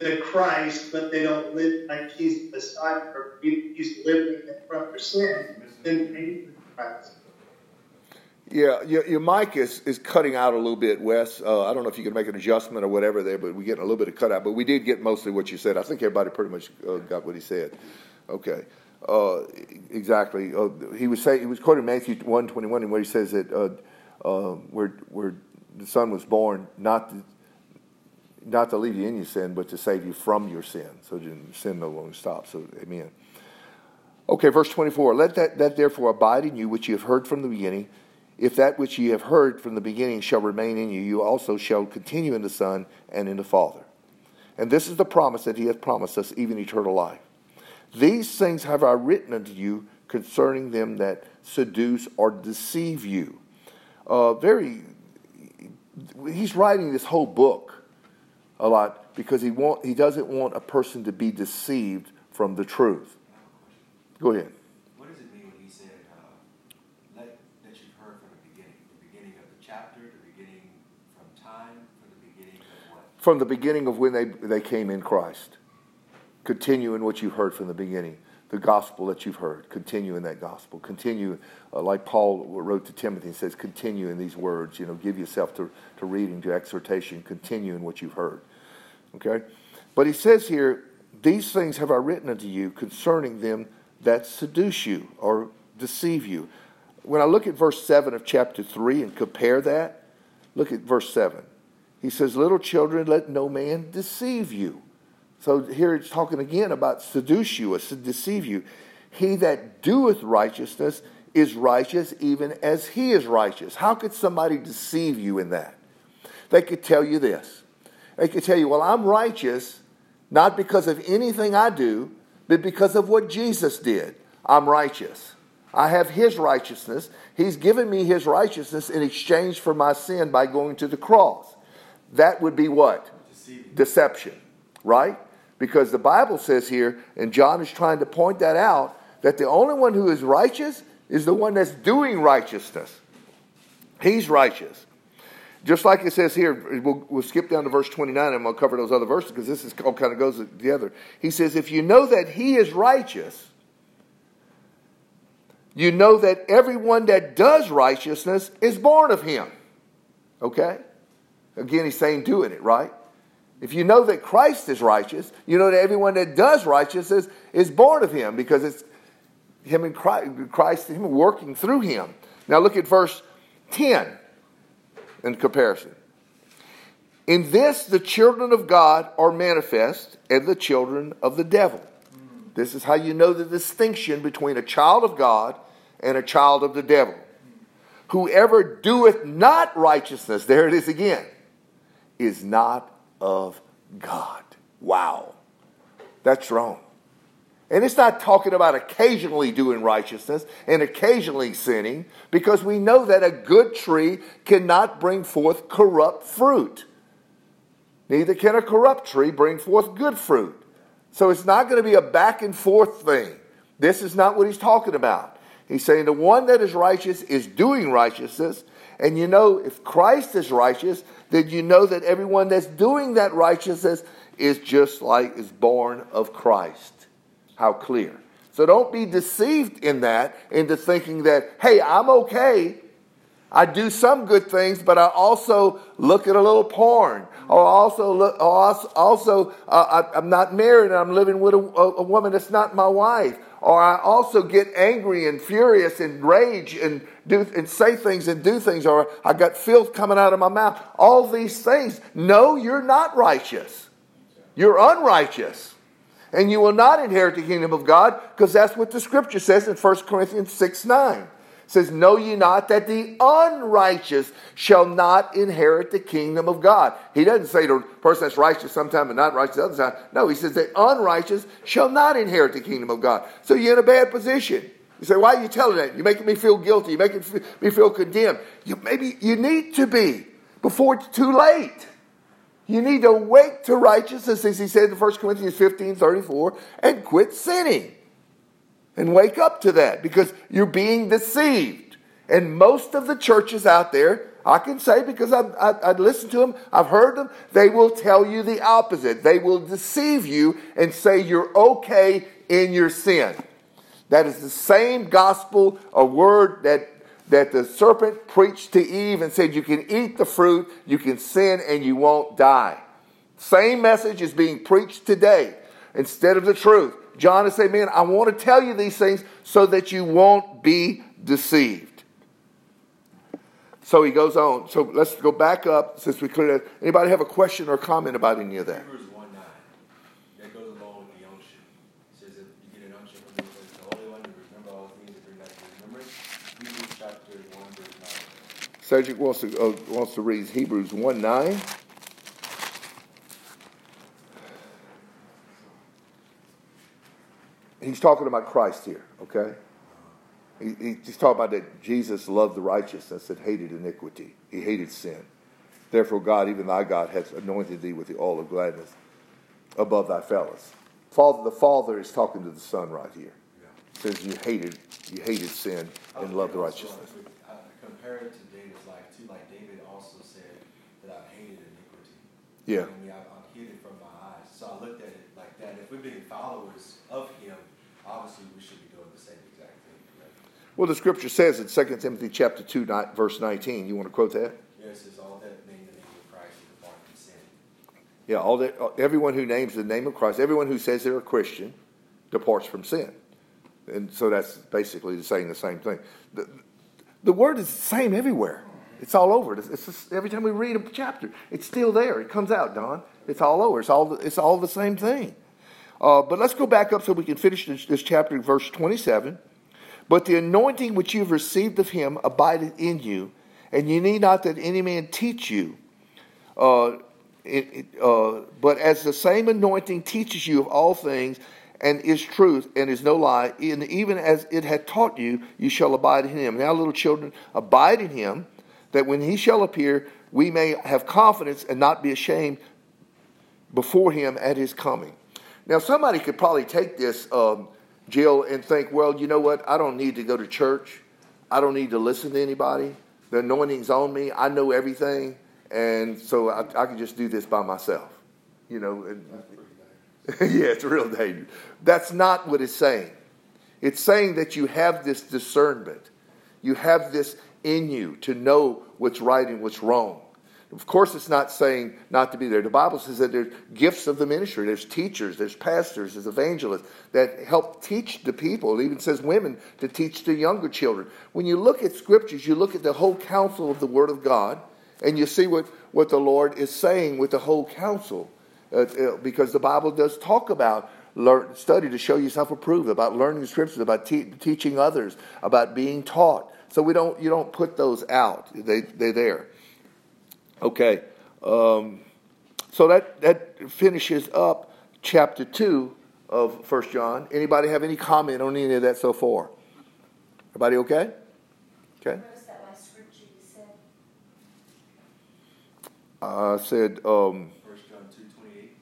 the Christ, but they don't live like he's the Messiah or he's living from their sin, then Christ. Yeah, your, your mic is, is cutting out a little bit, Wes. Uh, I don't know if you can make an adjustment or whatever there, but we're getting a little bit of cutout. But we did get mostly what you said. I think everybody pretty much uh, got what he said. Okay, uh, exactly. Uh, he was saying he was quoting Matthew one twenty one, and where he says that uh, uh, where where the Son was born not to, not to leave you in your sin, but to save you from your sin, so your sin no longer stops. So, Amen. Okay, verse twenty four. Let that that therefore abide in you, which you have heard from the beginning. If that which ye have heard from the beginning shall remain in you, you also shall continue in the Son and in the Father. And this is the promise that he hath promised us, even eternal life. These things have I written unto you concerning them that seduce or deceive you. Uh, very, he's writing this whole book a lot because he want he doesn't want a person to be deceived from the truth. Go ahead. What does it mean when he said, uh, let, that you've heard from the beginning? The beginning of the chapter, the beginning from time, from the beginning of what? From the beginning of when they, they came in Christ. Continue in what you've heard from the beginning. The gospel that you've heard. Continue in that gospel. Continue, uh, like Paul wrote to Timothy, he says, continue in these words. You know, give yourself to, to reading, to exhortation. Continue in what you've heard. Okay? But he says here, these things have I written unto you concerning them that seduce you or deceive you. When I look at verse 7 of chapter 3 and compare that, look at verse 7. He says, Little children, let no man deceive you. So here it's talking again about seduce you or deceive you. He that doeth righteousness is righteous even as he is righteous. How could somebody deceive you in that? They could tell you this. They could tell you, well, I'm righteous not because of anything I do, but because of what Jesus did. I'm righteous. I have his righteousness. He's given me his righteousness in exchange for my sin by going to the cross that would be what? Deceiving. Deception, right? Because the Bible says here, and John is trying to point that out, that the only one who is righteous is the one that's doing righteousness. He's righteous. Just like it says here, we'll, we'll skip down to verse 29 and we'll cover those other verses because this is all kind of goes together. He says, If you know that he is righteous, you know that everyone that does righteousness is born of him. Okay? Again, he's saying doing it, right? If you know that Christ is righteous, you know that everyone that does righteousness is born of him because it's him and Christ, Christ him working through him. Now look at verse 10 in comparison. In this, the children of God are manifest and the children of the devil. This is how you know the distinction between a child of God and a child of the devil. Whoever doeth not righteousness, there it is again is not of God. Wow. That's wrong. And it's not talking about occasionally doing righteousness and occasionally sinning, because we know that a good tree cannot bring forth corrupt fruit. Neither can a corrupt tree bring forth good fruit. So it's not going to be a back and forth thing. This is not what he's talking about. He's saying the one that is righteous is doing righteousness. And you know, if Christ is righteous, then you know that everyone that's doing that righteousness is just like is born of Christ. How clear. So don't be deceived in that into thinking that, hey, I'm okay. I do some good things, but I also look at a little porn. Or also, look, or also uh, I, am not married and I'm living with a, a woman that's not my wife or I also get angry and furious and rage and do and say things and do things, or I got filth coming out of my mouth. All these things. No, you're not righteous. You're unrighteous. And you will not inherit the kingdom of God, because that's what the scripture says in 1 Corinthians 6 9 says, Know ye not that the unrighteous shall not inherit the kingdom of God? He doesn't say the person that's righteous sometime and not righteous other time. No, he says the unrighteous shall not inherit the kingdom of God. So you're in a bad position. You say, why are you telling that? You're making me feel guilty. You're making me feel condemned. You, maybe you need to be before it's too late. You need to wake to righteousness, as he said in 1 Corinthians 15 34, and quit sinning and wake up to that because you're being deceived. And most of the churches out there, I can say because I've, I've listened to them, I've heard them, they will tell you the opposite. They will deceive you and say you're okay in your sin. That is the same gospel, a word that, that the serpent preached to Eve and said you can eat the fruit, you can sin, and you won't die. Same message is being preached today instead of the truth. John is saying, Man, I want to tell you these things so that you won't be deceived. So he goes on. So let's go back up since we cleared that. Anybody have a question or comment about any of that? Hebrews 1 9. That goes along with the unction. It says that you get an unction from the Holy One to remember all things that bring back to remembrance. Hebrews chapter 1, verse 9. Cedric wants to, uh, wants to read Hebrews 1 9. He's talking about Christ here, okay? He, he's talking about that Jesus loved the righteousness and hated iniquity. He hated sin. Therefore, God, even thy God, has anointed thee with the oil of gladness above thy fellows. Father, the Father is talking to the Son right here. Yeah. Says you hated, you hated sin and loved the righteousness. I compare it to David's life too. Like David also said that I've hated Yeah. I I've hid it from my eyes. So I looked at it like that. If we're being followers of Him, obviously we should be doing the same exact thing. Correct? Well, the Scripture says in 2 Timothy chapter two, verse nineteen. You want to quote that? Yes, it's all that name the name of Christ and depart from sin. Yeah, all that. Uh, everyone who names the name of Christ, everyone who says they're a Christian, departs from sin. And so that's basically saying the same thing. The, the word is the same everywhere. It's all over. It's, just, every time we read a chapter, it's still there. It comes out, Don. It's all over. It's all, it's all the same thing. Uh, but let's go back up so we can finish this, this chapter in verse 27. But the anointing which you have received of him abideth in you, and you need not that any man teach you. Uh, it, it, uh, but as the same anointing teaches you of all things, and is truth and is no lie, and even as it had taught you, you shall abide in him. Now, little children, abide in him, that when he shall appear, we may have confidence and not be ashamed before him at his coming. Now, somebody could probably take this, um, Jill, and think, well, you know what? I don't need to go to church. I don't need to listen to anybody. The anointing's on me. I know everything. And so I, I can just do this by myself. You know, and, [LAUGHS] yeah, it's real dangerous. That's not what it's saying. It's saying that you have this discernment. You have this in you to know what's right and what's wrong. Of course, it's not saying not to be there. The Bible says that there's gifts of the ministry. There's teachers, there's pastors, there's evangelists that help teach the people. It even says women to teach the younger children. When you look at scriptures, you look at the whole counsel of the Word of God, and you see what, what the Lord is saying with the whole counsel. Uh, uh, because the Bible does talk about learn, study to show yourself approved, about learning scriptures, about te- teaching others, about being taught. So we don't, you don't put those out. They, they're there. Okay. Um, so that, that finishes up chapter 2 of First John. Anybody have any comment on any of that so far? Everybody okay? Okay. I said, um, First John two twenty eight.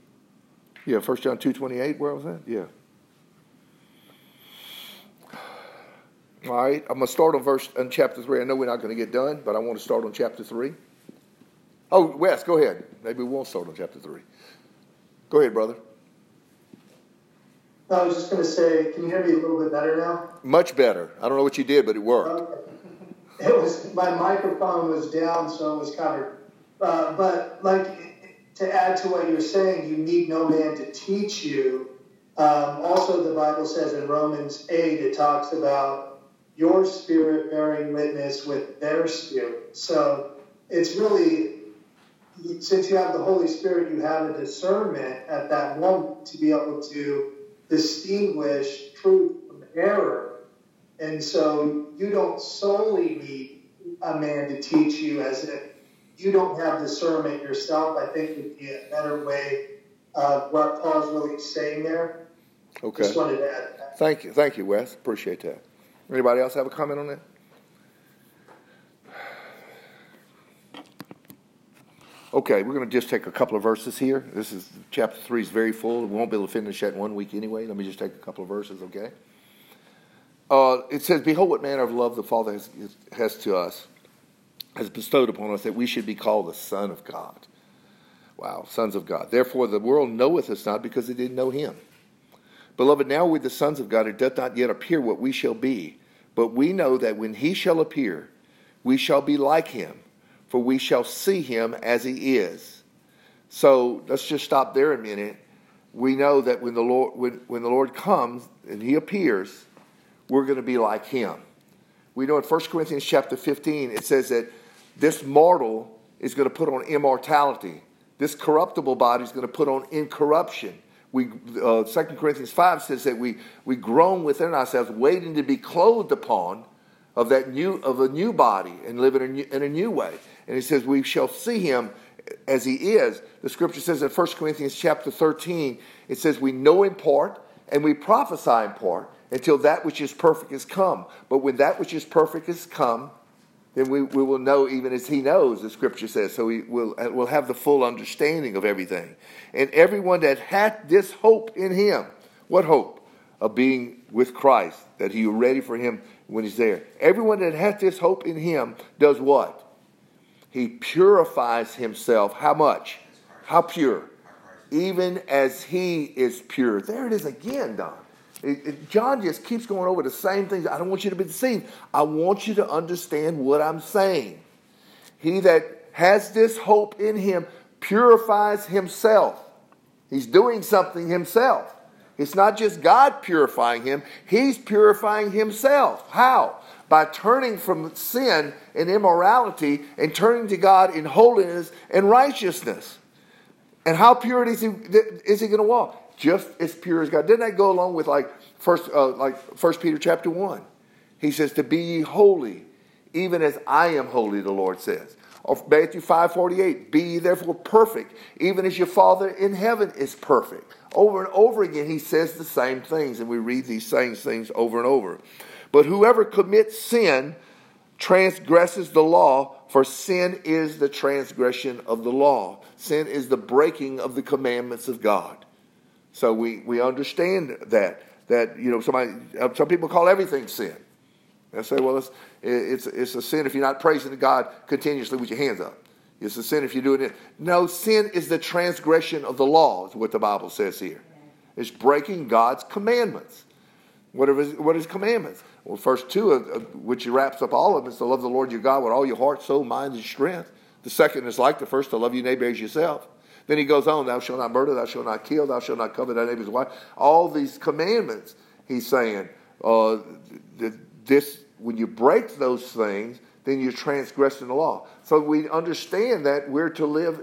Yeah, First John two twenty eight. Where was that? Yeah. All right, I'm gonna start on verse on chapter three. I know we're not going to get done, but I want to start on chapter three. Oh, Wes, go ahead. Maybe we won't start on chapter three. Go ahead, brother. I was just going to say, can you hear me a little bit better now? Much better. I don't know what you did, but it worked. Okay. [LAUGHS] It was my microphone was down, so it was covered. Uh, but like to add to what you're saying, you need no man to teach you. Um, also, the Bible says in Romans 8, it talks about your spirit bearing witness with their spirit. So it's really since you have the Holy Spirit, you have a discernment at that moment to be able to distinguish truth from error. And so you don't solely need a man to teach you as if you don't have discernment yourself, I think would be a better way of what Paul's really saying there. Okay. Just wanted to add that. Thank you. Thank you, Wes. Appreciate that. Anybody else have a comment on that? Okay, we're going to just take a couple of verses here. This is chapter 3 is very full. We won't be able to finish that in one week anyway. Let me just take a couple of verses, okay? uh, it says, Behold, what manner of love the Father has, has to us, has bestowed upon us, that we should be called the Son of God. Wow, sons of God. Therefore, the world knoweth us not because it didn't know him. Beloved, now we're the sons of God, it doth not yet appear what we shall be. But we know that when he shall appear, we shall be like him, for we shall see him as he is. So let's just stop there a minute. We know that when the Lord when, when the Lord comes and he appears, we're going to be like him. We know in 1 Corinthians chapter 15, it says that this mortal is going to put on immortality. This corruptible body is going to put on incorruption. We, uh, 2 Corinthians 5 says that we, we groan within ourselves, waiting to be clothed upon of that new of a new body and live in a new, in a new way. And he says, We shall see him as he is. The scripture says in 1 Corinthians chapter 13, it says, We know in part and we prophesy in part until that which is perfect is come. But when that which is perfect is come, then we, we will know even as he knows, the scripture says. So we will uh, will have the full understanding of everything. And everyone that hath this hope in him, what hope? Of being with Christ, that he ready for him when he's there. Everyone that hath this hope in him does what? He purifies himself. How much? How pure? Even as he is pure. There it is again, Don. It, it, John just keeps going over the same things. I don't want you to be deceived. I want you to understand what I'm saying. He that has this hope in him purifies himself. He's doing something himself. It's not just God purifying him, he's purifying himself. How? By turning from sin and immorality and turning to God in holiness and righteousness. And how pure is he, is he going to walk? Just as pure as God. Didn't that go along with like first, uh, like First Peter chapter one? He says to be ye holy, even as I am holy. The Lord says. Or Matthew five forty eight. Be ye therefore perfect, even as your Father in heaven is perfect. Over and over again, he says the same things, and we read these same things over and over. But whoever commits sin transgresses the law, for sin is the transgression of the law. Sin is the breaking of the commandments of God. So we, we understand that that you know somebody uh, some people call everything sin. They say, well, it's, it's it's a sin if you're not praising God continuously with your hands up. It's a sin if you're doing it. No, sin is the transgression of the law, is what the Bible says here. It's breaking God's commandments. What are his, commandments? Well, first two, of, of, which wraps up all of them, is to love the Lord your God with all your heart, soul, mind, and strength. The second is like the first, to love your neighbor as yourself. Then he goes on, thou shalt not murder, thou shalt not kill, thou shalt not covet thy neighbor's wife. All these commandments, he's saying, uh, this, when you break those things, then you're transgressing the law. So we understand that we're to live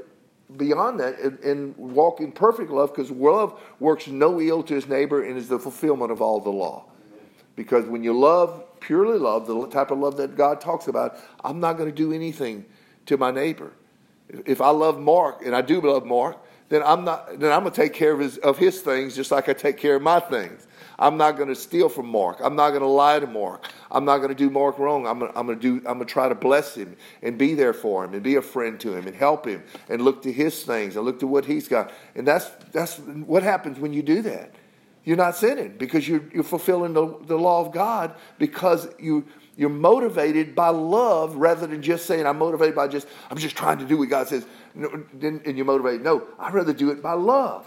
beyond that and, and walk in perfect love because love works no ill to his neighbor and is the fulfillment of all the law. Because when you love, purely love, the type of love that God talks about, I'm not going to do anything to my neighbor if I love Mark, and I do love Mark, then I'm not. Then I'm to take care of his of his things just like I take care of my things. I'm not to steal from Mark. I'm not to lie to Mark. I'm not to do Mark wrong. I'm to, I'm to do. I'm to try to bless him and be there for him and be a friend to him and help him and look to his things and look to what he's got. And that's that's what happens when you do that. You're not sinning because you're you're fulfilling the, the law of God because you you're motivated by love rather than just saying, I'm motivated by just, I'm just trying to do what God says. And you're motivated. No, I'd rather do it by love.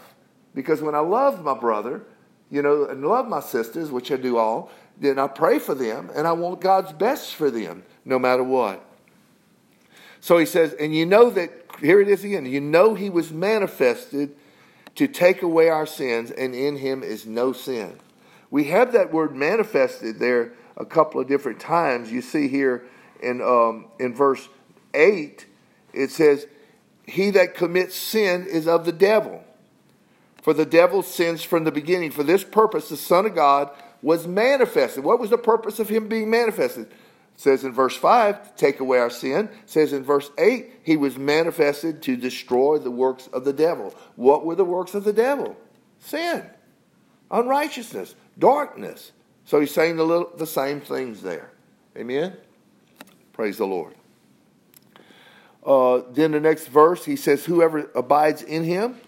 Because when I love my brother, you know, and love my sisters, which I do all, then I pray for them and I want God's best for them, no matter what. So he says, and you know that, here it is again, you know he was manifested to take away our sins, and in him is no sin. We have that word manifested there a couple of different times. You see here in um, in verse eight, it says, "He that commits sin is of the devil, for the devil sins from the beginning. For this purpose, the Son of God was manifested. What was the purpose of him being manifested?" Says in verse 5 to take away our sin says in verse 8 he was manifested to destroy the works of the devil what were the works of the devil sin unrighteousness darkness so he's saying the, little, the same things there. Amen? Praise the Lord. Uh, then the next verse, he says, Whoever abides in him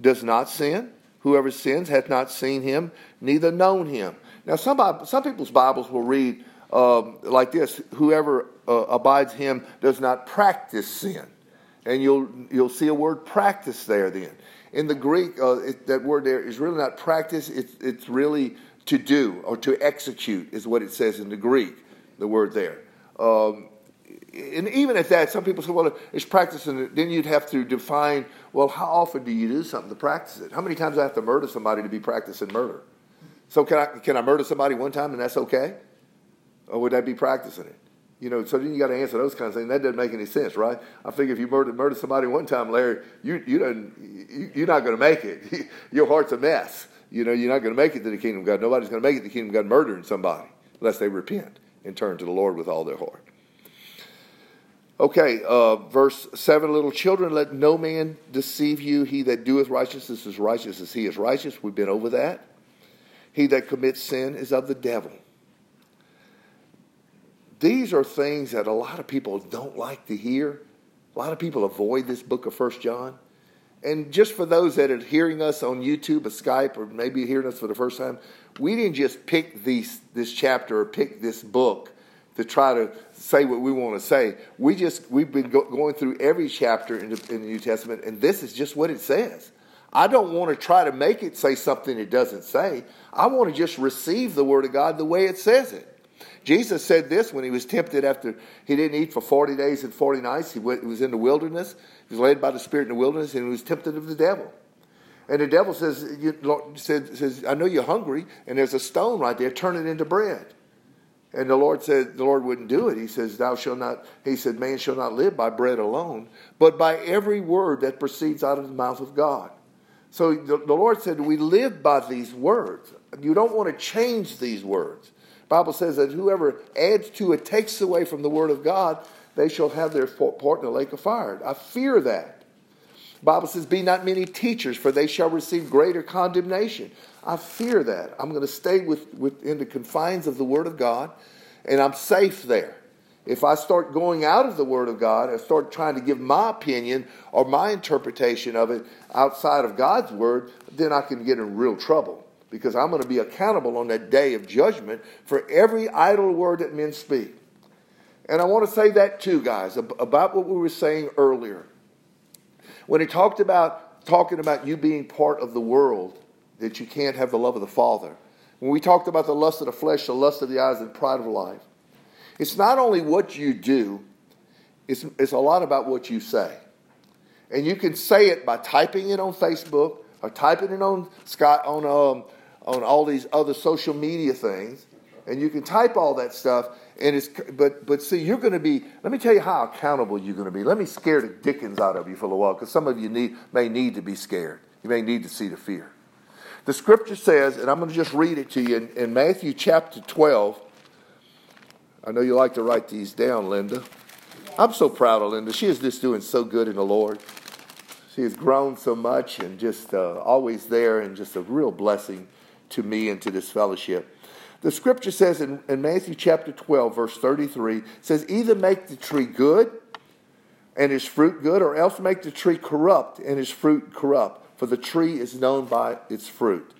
does not sin. Whoever sins hath not seen him, neither known him. Now, some, some people's Bibles will read um, like this Whoever uh, abides him does not practice sin. And you'll, you'll see a word practice there then. In the Greek, uh, it, that word there is really not practice, it's, it's really to do or to execute, is what it says in the Greek, the word there. Um, and even at that, some people say, well, it's practicing. It. Then you'd have to define, well, how often do you do something to practice it? How many times do I have to murder somebody to be practicing murder? So can I, can I murder somebody one time and that's okay? Or would that be practicing it? You know, so then you got to answer those kinds of things. That doesn't make any sense, right? I figure if you murder, murder somebody one time, Larry, you, you you, are not going to make it. [LAUGHS] Your heart's a mess. You know, you're not going to make it to the kingdom of God. Nobody's going to make it to the kingdom of God murdering somebody unless they repent and turn to the Lord with all their heart. Okay, uh, verse 7 Little children, let no man deceive you. He that doeth righteousness is righteous as he is righteous. We've been over that. He that commits sin is of the devil. These are things that a lot of people don't like to hear. A lot of people avoid this book of First John. And just for those that are hearing us on YouTube or Skype or maybe hearing us for the first time, we didn't just pick these, this chapter or pick this book to try to say what we want to say. We just we've been go, going through every chapter in the, in the New Testament, and this is just what it says. I don't want to try to make it say something it doesn't say. I want to just receive the Word of God the way it says it. Jesus said this when he was tempted after he didn't eat for 40 days and 40 nights. He, went, he was in the wilderness. He was led by the Spirit in the wilderness and he was tempted of the devil. And the devil says, you, Lord, says, says, I know you're hungry, and there's a stone right there, turn it into bread. And the Lord said, the Lord wouldn't do it. He says, Thou shalt not, he said, Man shall not live by bread alone, but by every word that proceeds out of the mouth of God. So the, the Lord said, We live by these words. You don't want to change these words. Bible says that whoever adds to it takes away from the word of God, they shall have their part in the lake of fire. I fear that. Bible says, Be not many teachers, for they shall receive greater condemnation. I fear that. I'm going to stay with, within the confines of the Word of God, and I'm safe there. If I start going out of the Word of God and start trying to give my opinion or my interpretation of it outside of God's Word, then I can get in real trouble because I'm going to be accountable on that day of judgment for every idle word that men speak. And I want to say that too, guys, about what we were saying earlier. When he talked about talking about you being part of the world, that you can't have the love of the Father. When we talked about the lust of the flesh, the lust of the eyes, and pride of life, it's not only what you do, it's, it's a lot about what you say. And you can say it by typing it on Facebook or typing it on Scott on um, on all these other social media things, and you can type all that stuff. And it's but but see, you're going to be. Let me tell you how accountable you're going to be. Let me scare the dickens out of you for a while, because some of you need may need to be scared. You may need to see the fear. The scripture says, and I'm going to just read it to you in, in Matthew chapter 12. I know you like to write these down, Linda. I'm so proud of Linda. She is just doing so good in the Lord. She has grown so much and just uh, always there and just a real blessing to me and to this fellowship. The scripture says in, in Matthew chapter 12, verse 33, says, Either make the tree good and his fruit good, or else make the tree corrupt and his fruit corrupt for the tree is known by its fruit.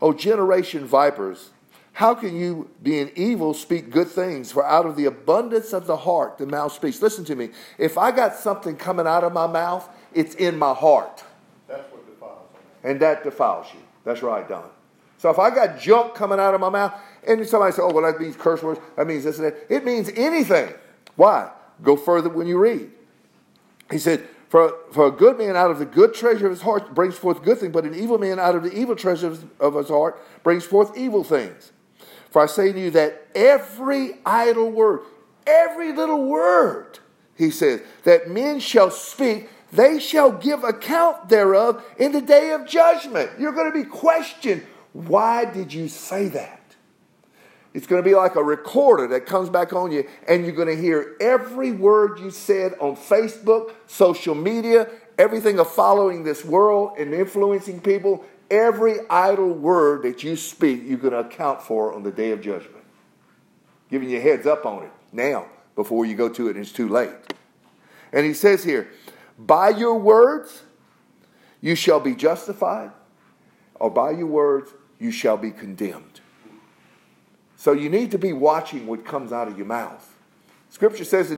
O generation vipers, how can you, being evil, speak good things? For out of the abundance of the heart, the mouth speaks. Listen to me. If I got something coming out of my mouth, it's in my heart. That's what defiles And that defiles you. That's right, Don. So if I got junk coming out of my mouth, and somebody say, oh, well, that means curse words, that means this and that. It means anything. Why? Go further when you read. He said, for, for a good man out of the good treasure of his heart brings forth good things, but an evil man out of the evil treasure of his heart brings forth evil things. For I say to you that every idle word, every little word, he says, that men shall speak, they shall give account thereof in the day of judgment. You're going to be questioned. Why did you say that? It's going to be like a recorder that comes back on you, and you're going to hear every word you said on Facebook, social media, everything of following this world and influencing people. Every idle word that you speak, you're going to account for on the day of judgment. Giving you heads up on it now before you go to it and it's too late. And he says here, by your words you shall be justified, or by your words you shall be condemned. So you need to be watching what comes out of your mouth. Scripture says